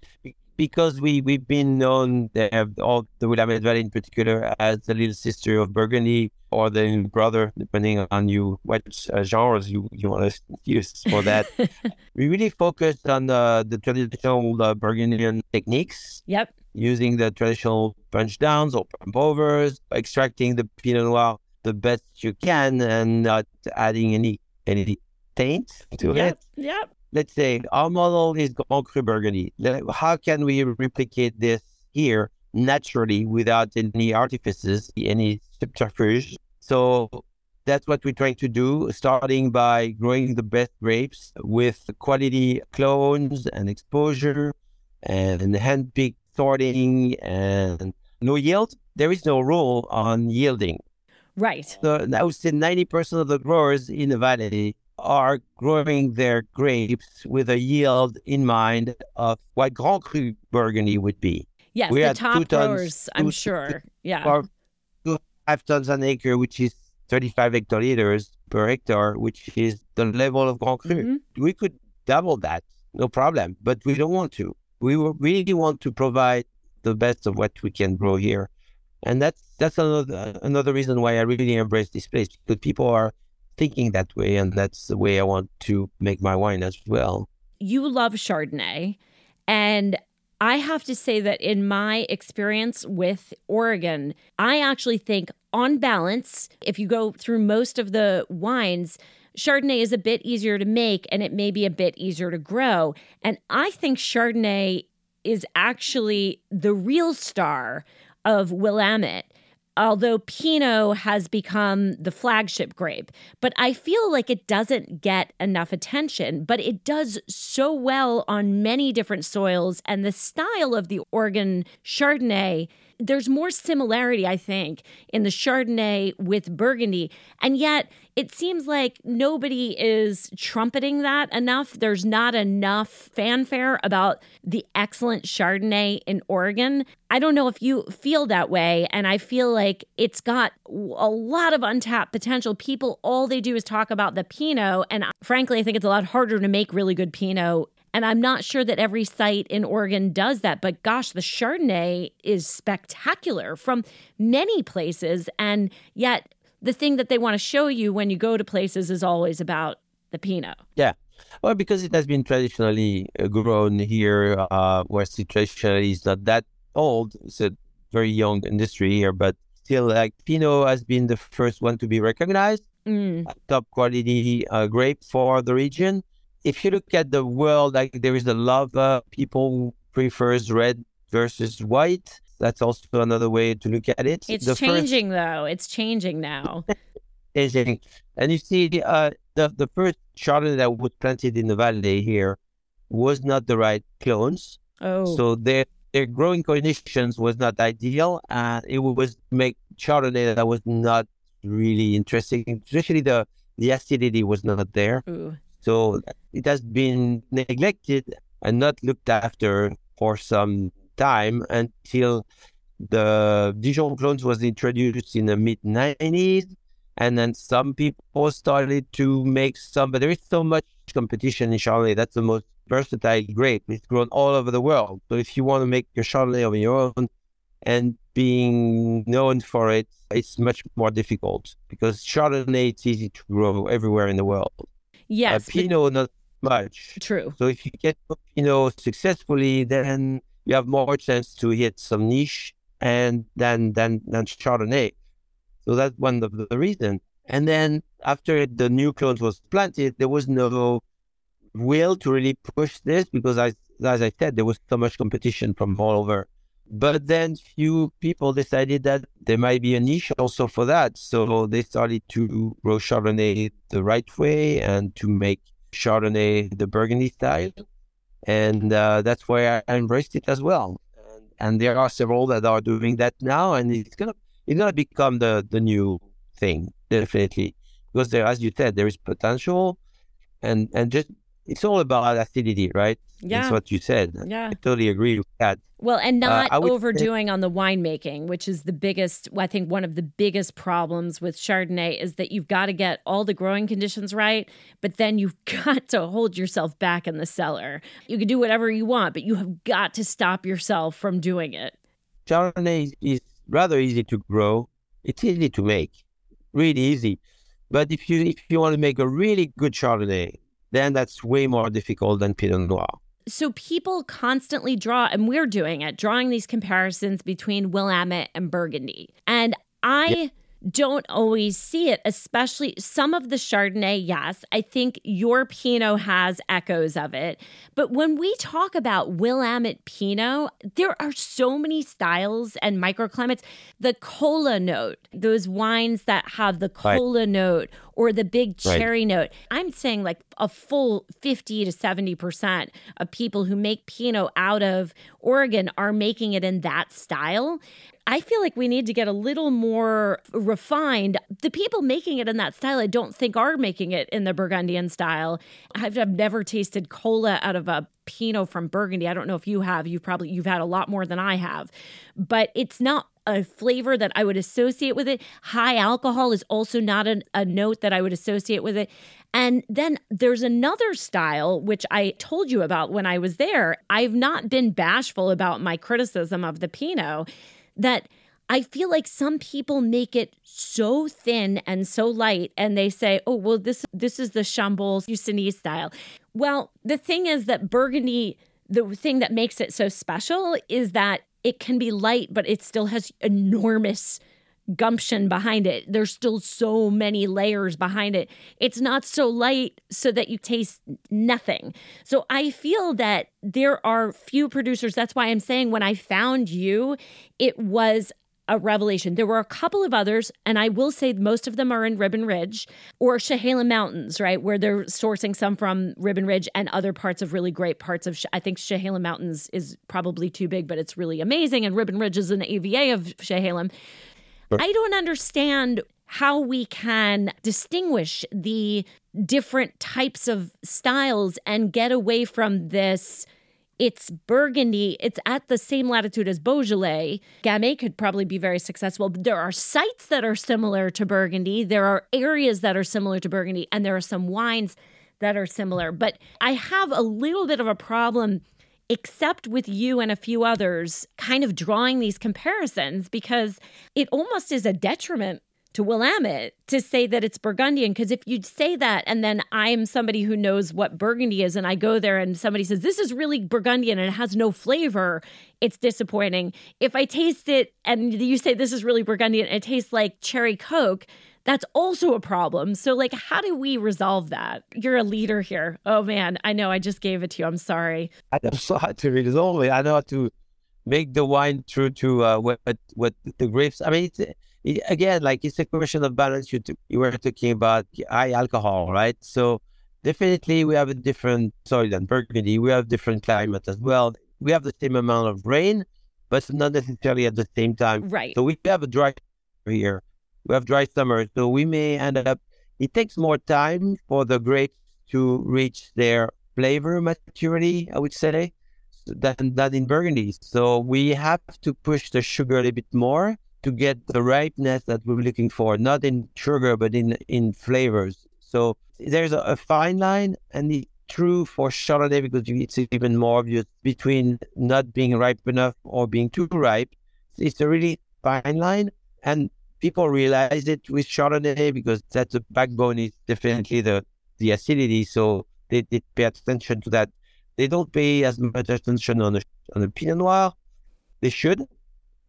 S3: because we we've been known have all the Willamette Valley in particular as the little sister of Burgundy or the brother, depending on you what uh, genres you, you want to use for that. (laughs) we really focused on uh, the traditional uh, Burgundian techniques.
S1: Yep.
S3: Using the traditional punch downs or pump overs, extracting the Pinot Noir the best you can, and not adding any any taint to it.
S1: Yep
S3: let's say our model is Grand Cru Burgundy. How can we replicate this here naturally without any artifices, any subterfuge? So that's what we're trying to do, starting by growing the best grapes with quality clones and exposure and hand-picked sorting and no yield. There is no rule on yielding.
S1: Right.
S3: So I would say 90% of the growers in the valley are growing their grapes with a yield in mind of what Grand Cru Burgundy would be.
S1: Yes, we the top growers, tons, I'm two, sure. Yeah. Or
S3: two five tons an acre, which is 35 hectoliters per hectare, which is the level of Grand Cru. Mm-hmm. We could double that, no problem, but we don't want to. We really want to provide the best of what we can grow here. And that's that's another another reason why I really embrace this place because people are thinking that way, and that's the way I want to make my wine as well.
S1: You love Chardonnay, and I have to say that in my experience with Oregon, I actually think, on balance, if you go through most of the wines, Chardonnay is a bit easier to make and it may be a bit easier to grow. And I think Chardonnay is actually the real star of Willamette although Pinot has become the flagship grape. But I feel like it doesn't get enough attention, but it does so well on many different soils. And the style of the Oregon Chardonnay there's more similarity, I think, in the Chardonnay with Burgundy. And yet it seems like nobody is trumpeting that enough. There's not enough fanfare about the excellent Chardonnay in Oregon. I don't know if you feel that way. And I feel like it's got a lot of untapped potential. People, all they do is talk about the Pinot. And frankly, I think it's a lot harder to make really good Pinot and I'm not sure that every site in Oregon does that, but gosh, the Chardonnay is spectacular from many places. And yet, the thing that they want to show you when you go to places is always about the Pinot.
S3: Yeah. Well, because it has been traditionally uh, grown here, uh, where traditionally is not that old. It's a very young industry here, but still, like Pinot has been the first one to be recognized. Mm. Top quality uh, grape for the region if you look at the world, like there is a lot of people prefers red versus white. That's also another way to look at it.
S1: It's the changing first... though. It's changing now. (laughs)
S3: changing. And you see, uh, the the first Chardonnay that was planted in the valley here was not the right clones.
S1: Oh.
S3: So their their growing conditions was not ideal, and it was make Chardonnay that was not really interesting. Especially the the acidity was not there.
S1: Ooh.
S3: So it has been neglected and not looked after for some time until the Dijon clones was introduced in the mid 90s. And then some people started to make some, but there is so much competition in Chardonnay. That's the most versatile grape. It's grown all over the world. So if you want to make your Chardonnay on your own and being known for it, it's much more difficult because Chardonnay, it's easy to grow everywhere in the world.
S1: Yes.
S3: Uh, Pinot, not much.
S1: True.
S3: So if you get Pinot successfully, then you have more chance to hit some niche and then than than Chardonnay. So that's one of the reasons. And then after the new clones was planted, there was no will to really push this because as as I said, there was so much competition from all over. But then few people decided that there might be a niche also for that. So they started to grow Chardonnay the right way and to make Chardonnay the Burgundy style. and uh, that's why I embraced it as well. And, and there are several that are doing that now, and it's gonna it's gonna become the the new thing definitely because there, as you said, there is potential, and and just it's all about acidity, right?
S1: Yeah.
S3: That's what you said.
S1: Yeah.
S3: I totally agree with that.
S1: Well, and not
S3: Uh, would
S1: overdoing on the winemaking, which is the biggest, I think one of the biggest problems with Chardonnay is that you've got to get all the growing conditions right, but then you've (laughs) got to hold yourself back in the cellar. You can do whatever you want, but you have got to stop yourself from doing it.
S3: Chardonnay is, is rather easy to grow. It's easy to make, really easy. But if you if you want to make a really good Chardonnay, then that's way more difficult than Pinot Noir.
S1: So people constantly draw, and we're doing it, drawing these comparisons between Willamette and Burgundy. And I don't always see it, especially some of the Chardonnay. Yes, I think your Pinot has echoes of it. But when we talk about Willamette Pinot, there are so many styles and microclimates. The cola note, those wines that have the
S3: Right.
S1: cola note or the big
S3: Right.
S1: cherry note. I'm saying like a full 50 to 70% of people who make Pinot out of Oregon are making it in that style. I feel like we need to get a little more refined. The people making it in that style, I don't think are making it in the Burgundian style. I've, I've never tasted cola out of a Pinot from Burgundy. I don't know if you have. You probably you've had a lot more than I have, but it's not a flavor that I would associate with it. High alcohol is also not an, a note that I would associate with it. And then there's another style, which I told you about when I was there. I've not been bashful about my criticism of the Pinot, that I feel like some people make it so thin and so light, and they say, "Oh, well, this this is the Chambolle-Musigny style." Well, the thing is that Burgundy, the thing that makes it so special is that it can be light, but it still has enormous gumption behind it. There's still so many layers behind it. It's not so light so that you taste nothing. So I feel that there are few producers. That's why I'm saying when I found you, it was a revelation. There were a couple of others, and I will say most of them are in Ribbon Ridge or Chehalem Mountains, right, where they're sourcing some from Ribbon Ridge and other parts of really great parts of. I think Chehalem Mountains is probably too big, but it's really amazing, and Ribbon Ridge is an AVA of Chehalem. I don't understand how we can distinguish the different types of styles and get away from this. It's Burgundy. It's at the same latitude as Beaujolais. Gamay could probably be very successful. There are sites that are similar to Burgundy. There are areas that are similar to Burgundy, and there are some wines that are similar. But I have a little bit of a problem except with you and a few others, kind of drawing these comparisons because it almost is a detriment to Willamette to say that it's Burgundian. Because if you'd say that, and then I'm somebody who knows what Burgundy is, and I go there and somebody says, This is really Burgundian and it has no flavor, it's disappointing. If I taste it and you say this is really Burgundian, and it tastes like cherry Coke, that's also a problem. So, like, how do we resolve that? You're a leader here. Oh man, I know. I just gave it to you. I'm sorry.
S3: I don't know (laughs) how to resolve it. I know how to make the wine true to uh, what what the grapes. I mean, it's, it, again, like it's a question of balance. You t- you were talking about high alcohol, right? So definitely we have a different soil than Burgundy. We have different climate as well. We have the same amount of rain, but not necessarily at the same time.
S1: Right.
S3: So we have a dry here. We have dry summer, so we may end up. It takes more time for the grapes to reach their flavor maturity. I would say than than in Burgundy. So we have to push the sugar a little bit more to get the ripeness that we're looking for, not in sugar but in in flavors. So there's a, a fine line, and it's true for Chardonnay because it's even more obvious between not being ripe enough or being too ripe. It's a really fine line, and people realize it with Chardonnay because that's the backbone is definitely the the acidity. So they, they pay attention to that. They don't pay as much attention on a, on a Pinot Noir. They should.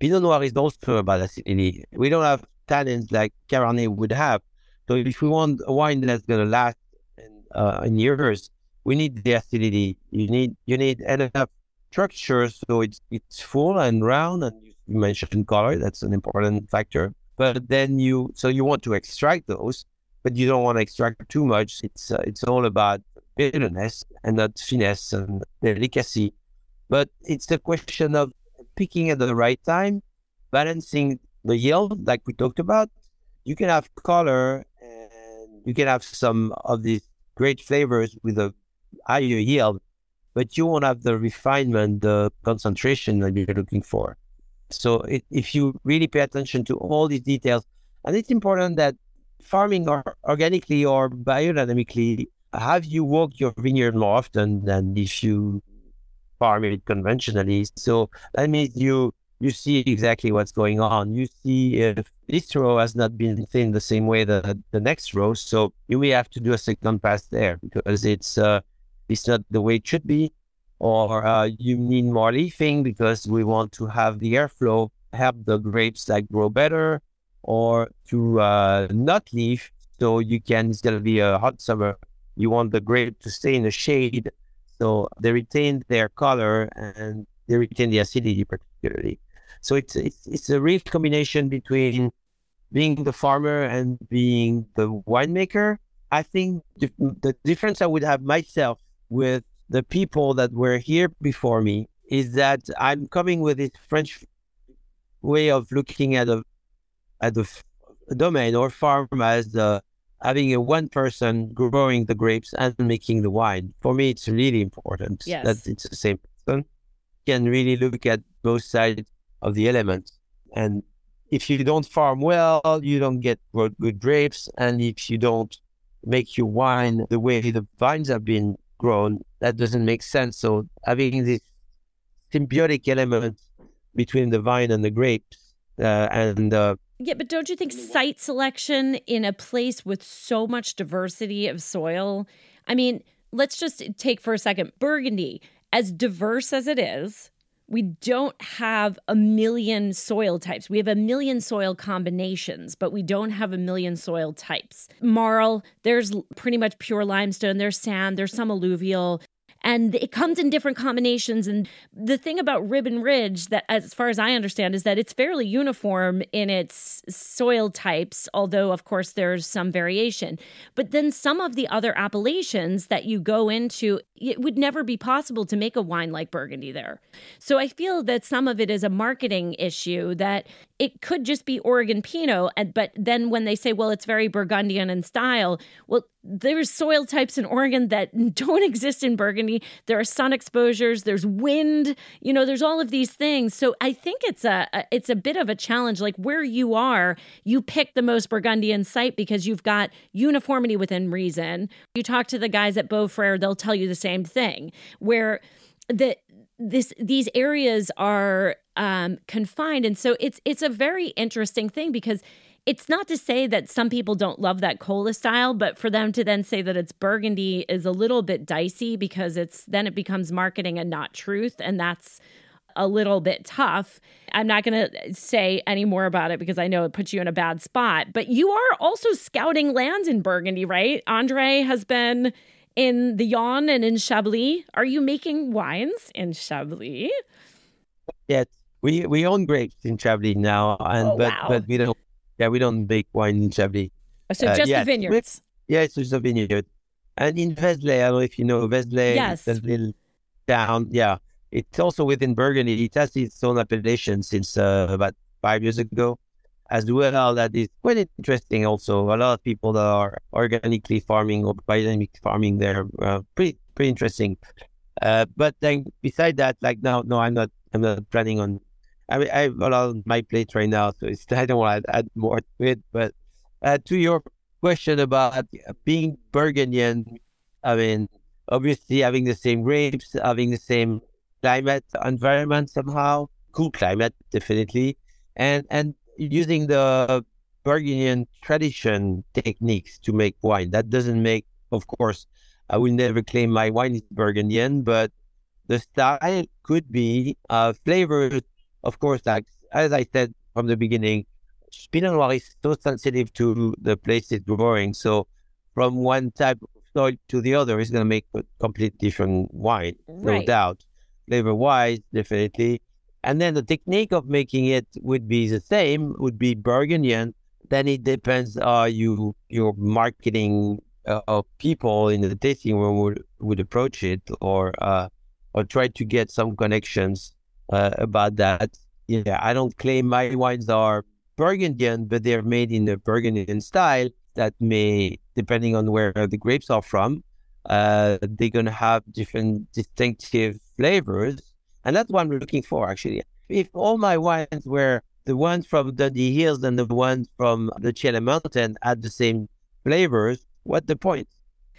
S3: Pinot Noir is also about acidity. We don't have tannins like Cabernet would have. So if we want a wine that's going to last in, uh, in years, we need the acidity. You need you need enough structure so it's it's full and round. And you mentioned color. That's an important factor. But then you so you want to extract those, but you don't want to extract too much. It's uh, it's all about bitterness and not finesse and delicacy. But it's a question of picking at the right time, balancing the yield, like we talked about. You can have color and you can have some of these great flavors with a higher yield, but you won't have the refinement, the concentration that you're looking for. So it, if you really pay attention to all these details, and it's important that farming or organically or biodynamically, have you walked your vineyard more often than if you farm it conventionally? So that means you you see exactly what's going on. You see if this row has not been thinned the same way that the next row, so you may have to do a second pass there because it's uh, it's not the way it should be, or uh, you need more leafing because we want to have the airflow help the grapes like grow better, or to uh, not leaf so you can. It's gonna be a hot summer. You want the grape to stay in the shade, so they retain their color and they retain the acidity particularly. So it's it's it's a real combination between being the farmer and being the winemaker. I think the, the difference I would have myself with the people that were here before me is that I'm coming with this French way of looking at a at the domain or farm as uh, having a one person growing the grapes and making the wine. For me, it's really important
S1: yes.
S3: that it's the same person can really look at both sides of the element. And if you don't farm well, you don't get good grapes. And if you don't make your wine the way the vines have been grown, that doesn't make sense. So having this symbiotic element between the vine and the grapes uh, and uh,
S1: yeah, but don't you think site selection in a place with so much diversity of soil? I mean, let's just take for a second Burgundy, as diverse as it is, we don't have a million soil types. We have a million soil combinations, but we don't have a million soil types. Marl, there's pretty much pure limestone, there's sand, there's some alluvial and it comes in different combinations. And the thing about Ribbon Ridge, that as far as I understand, is that it's fairly uniform in its soil types, although of course there's some variation. But then some of the other appellations that you go into, it would never be possible to make a wine like Burgundy there. So I feel that some of it is a marketing issue that it could just be Oregon Pinot, and but then when they say, well, it's very Burgundian in style, well, there's soil types in Oregon that (laughs) don't exist in Burgundy. There are sun exposures, there's wind, you know, there's all of these things. So I think it's a, a it's a bit of a challenge. Like where you are, you pick the most Burgundian site because you've got uniformity within reason. You talk to the guys at Beaux Frères, they'll tell you the same thing. Where the this these areas are um, confined, and so it's it's a very interesting thing because it's not to say that some people don't love that cola style, but for them to then say that it's burgundy is a little bit dicey because it's then it becomes marketing and not truth. And that's a little bit tough. I'm not going to say any more about it because I know it puts you in a bad spot. But you are also scouting lands in Burgundy, right? Andre has been in the Yonne and in Chablis. Are you making wines in Chablis?
S3: Yes, we we own grapes in Chablis now, and oh, but wow. but we don't yeah, we don't make wine in Chablis.
S1: Oh, so uh, just the vineyards.
S3: Yeah, it's just a vineyard. And in Vézelay, I don't know if you know Vézelay, yes. that little town. Yeah, it's also within Burgundy. It has its own appellation since uh, about five years ago, as well. That is quite interesting. Also, a lot of people that are organically farming or biodynamic farming there, uh, pretty pretty interesting. Uh, but then beside that, like no, no, I'm not. I'm not planning on I mean, I have a lot on my plate right now, so (laughs) I don't want to add more to it. But uh, to your question about being Burgundian, I mean, obviously having the same grapes, having the same climate environment somehow, cool climate definitely, and and using the Burgundian tradition techniques to make wine. That doesn't make, of course, I will never claim my wine is Burgundian, but the style could be uh, flavored of course, like as I said from the beginning, Pinot Noir is so sensitive to the place it's growing. So from one type of soil to the other, it's going to make a completely different wine, right. no doubt. Flavor wise, definitely. And then the technique of making it would be the same, would be Burgundian. Then it depends, are you your marketing uh, of people in the tasting room would, would approach it or uh, or try to get some connections uh, about that. Yeah, I don't claim my wines are Burgundian, but they're made in the Burgundian style that may, depending on where the grapes are from, uh, they're to have different distinctive flavors. And that's what I'm looking for, actually. If all my wines were the ones from Dundee Hills and the ones from the Chehalem Mountain had the same flavors, what the point?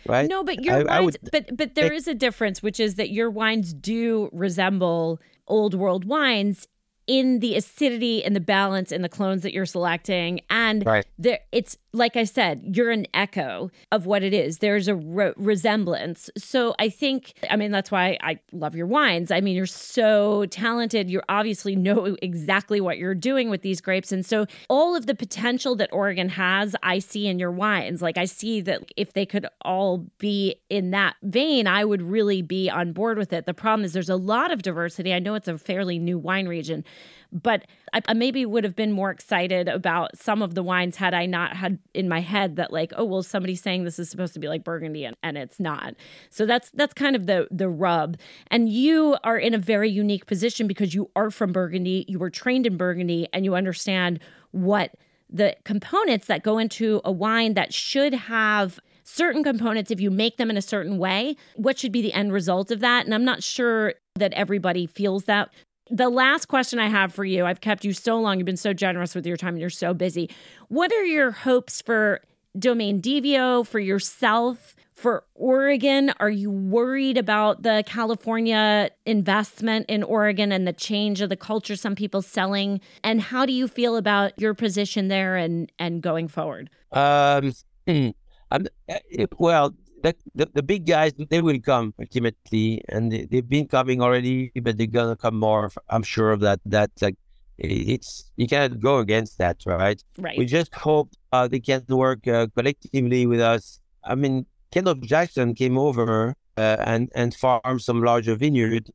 S3: Right?
S1: No, but your I, wines, I would, but but there is a difference, which is that your wines do resemble old world wines in the acidity and the balance in the clones that you're selecting and right. there it's like I said, you're an echo of what it is. There's a re- resemblance. So I think, I mean, that's why I love your wines. I mean, you're so talented. You obviously know exactly what you're doing with these grapes. And so all of the potential that Oregon has, I see in your wines. Like, I see that if they could all be in that vein, I would really be on board with it. The problem is there's a lot of diversity. I know it's a fairly new wine region, but I, I maybe would have been more excited about some of the wines had I not had in my head that like, oh well, somebody's saying this is supposed to be like Burgundy and, and it's not. So that's that's kind of the the rub. And you are in a very unique position because you are from Burgundy, you were trained in Burgundy, and you understand what the components that go into a wine that should have certain components if you make them in a certain way what should be the end result of that and i'm not sure that everybody feels that the last question I have for you, I've kept you so long, you've been so generous with your time, and you're so busy. What are your hopes for Domaine Divio, for yourself, for Oregon? Are you worried about the California investment in Oregon and the change of the culture some people selling? And how do you feel about your position there and, and going forward?
S3: Um, (clears throat) I'm, eh, well, the, the, the big guys they will come ultimately, and they, have been coming already, but they're gonna come more. I'm sure of that. That like it's you cannot go against that, right?
S1: Right.
S3: We just hope uh, they can work uh, collectively with us. I mean, Kendall Jackson came over uh, and and farmed some larger vineyard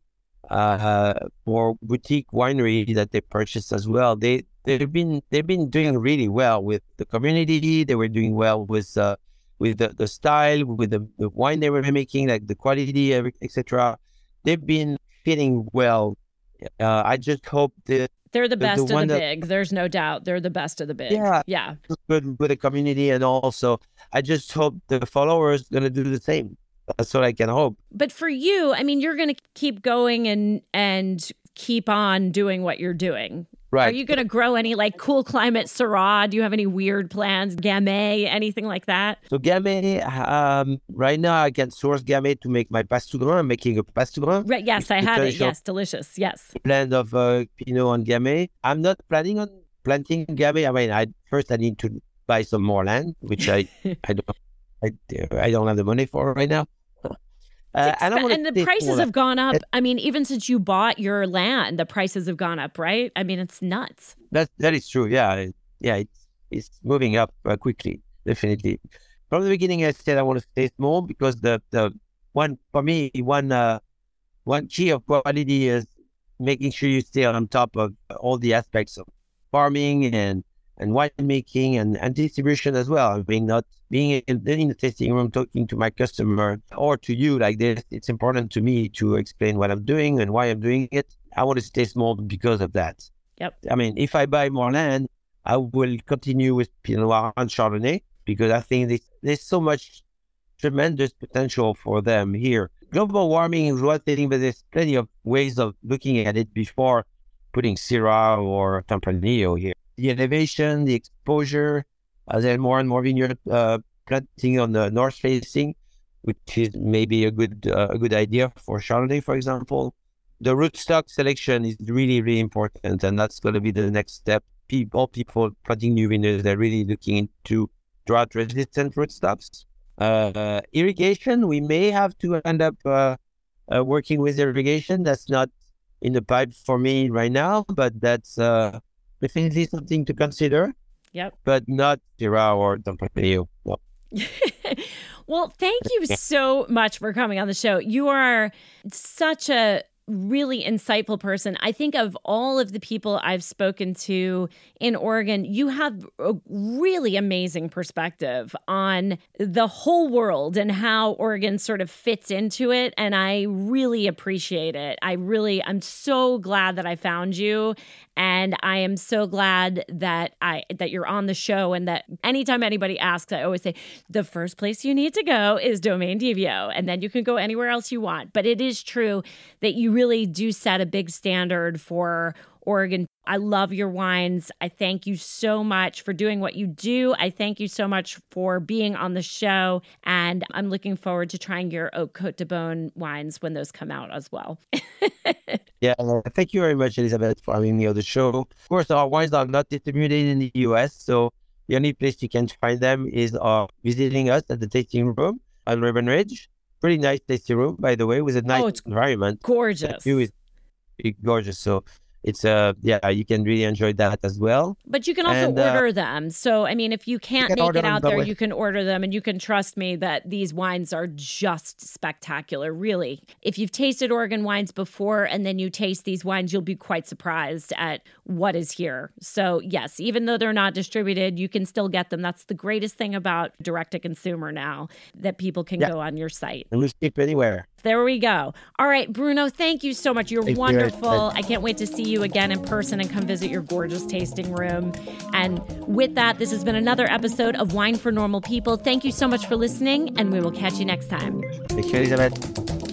S3: uh, for boutique winery that they purchased as well. They they've been they've been doing really well with the community. They were doing well with uh, with the, the style, with the, the wine they were making, like the quality, etc. They've been fitting well. Uh, I just hope that
S1: they're the best the, of the that, big. There's no doubt they're the best of the big.
S3: Yeah,
S1: yeah.
S3: Good with the community, and also I just hope the followers gonna do the same. That's what I can hope.
S1: But for you, I mean, you're gonna keep going and and keep on doing what you're doing.
S3: Right.
S1: Are you going to grow any like cool climate Syrah? Do you have any weird plans? Gamay, anything like that?
S3: So Gamay, um, right now I can source Gamay to make my Passetoutgrain. I'm making a Passetoutgrain.
S1: Right. Yes, I had it. Yes, delicious. Yes.
S3: Blend of uh, Pinot and Gamay. I'm not planning on planting Gamay. I mean, I first I need to buy some more land, which I (laughs) I don't I, I don't have the money for right now.
S1: Uh, exp- and the prices have gone up. It, I mean, even since you bought your land, the prices have gone up, right? I mean, it's nuts.
S3: That that is true. Yeah, yeah, it's it's moving up uh, quickly, definitely. From the beginning, I said I want to stay small because the the one for me one uh, one key of quality is making sure you stay on top of all the aspects of farming and and winemaking and, and distribution as well. I mean, not being in, in, the tasting room talking to my customer or to you like this, it's important to me to explain what I'm doing and why I'm doing it. I want to stay small because of that.
S1: Yep.
S3: I mean, if I buy more land, I will continue with Pinot Noir and Chardonnay because I think there's, there's so much tremendous potential for them here. Global warming is one thing, but there's plenty of ways of looking at it before putting Syrah or Tempranillo here the elevation, the exposure, as there more and more vineyard uh, planting on the north facing, which is maybe a good uh, a good idea for Chardonnay, for example. The rootstock selection is really really important, and that's going to be the next step. People, people planting new vineyards, they're really looking into drought resistant rootstocks. Uh, irrigation, we may have to end up uh, uh, working with irrigation. That's not in the pipe for me right now, but that's uh, definitely something to consider.
S1: Yep.
S3: But not Syrah or Tempranillo. No. (laughs)
S1: well, thank you so much for coming on the show. You are such a really insightful person. I think of all of the people I've spoken to in Oregon, you have a really amazing perspective on the whole world and how Oregon sort of fits into it. And I really appreciate it. I really, I'm so glad that I found you. And I am so glad that I that you're on the show and that anytime anybody asks, I always say the first place you need to go is Domaine Divio, and then you can go anywhere else you want. But it is true that you really do set a big standard for Oregon. I love your wines. I thank you so much for doing what you do. I thank you so much for being on the show. And I'm looking forward to trying your Haute Côte de Beaune wines when those come out as well. (laughs)
S3: yeah, thank you very much, Elizabeth, for having me on the show. Of course, our wines are not distributed in the US, so the only place you can find them is uh, visiting us at the tasting room on Ribbon Ridge. Pretty nice tasting room, by the way, with a oh, nice oh, environment.
S1: Gorgeous.
S3: View is gorgeous. So it's uh yeah you can really enjoy that as well.
S1: But you can also and, uh, order uh, them. So i mean if you can't you can make it out there you can order them. And you can trust me that these wines are just spectacular really. If you've tasted oregon wines before and then you taste these wines you'll be quite surprised at what is here. So yes even though they're not distributed you can still get them. That's the greatest thing about direct to consumer now that people can yeah. go on your site.
S3: And we skip anywhere
S1: there we go. All right, Bruno, thank you so much. You're thank wonderful. You. I can't wait to see you again in person and come visit your gorgeous tasting room. And with that, this has been another episode of Wine for Normal People. Thank you so much for listening, and we will catch you next time.
S3: Thank you, Elizabeth.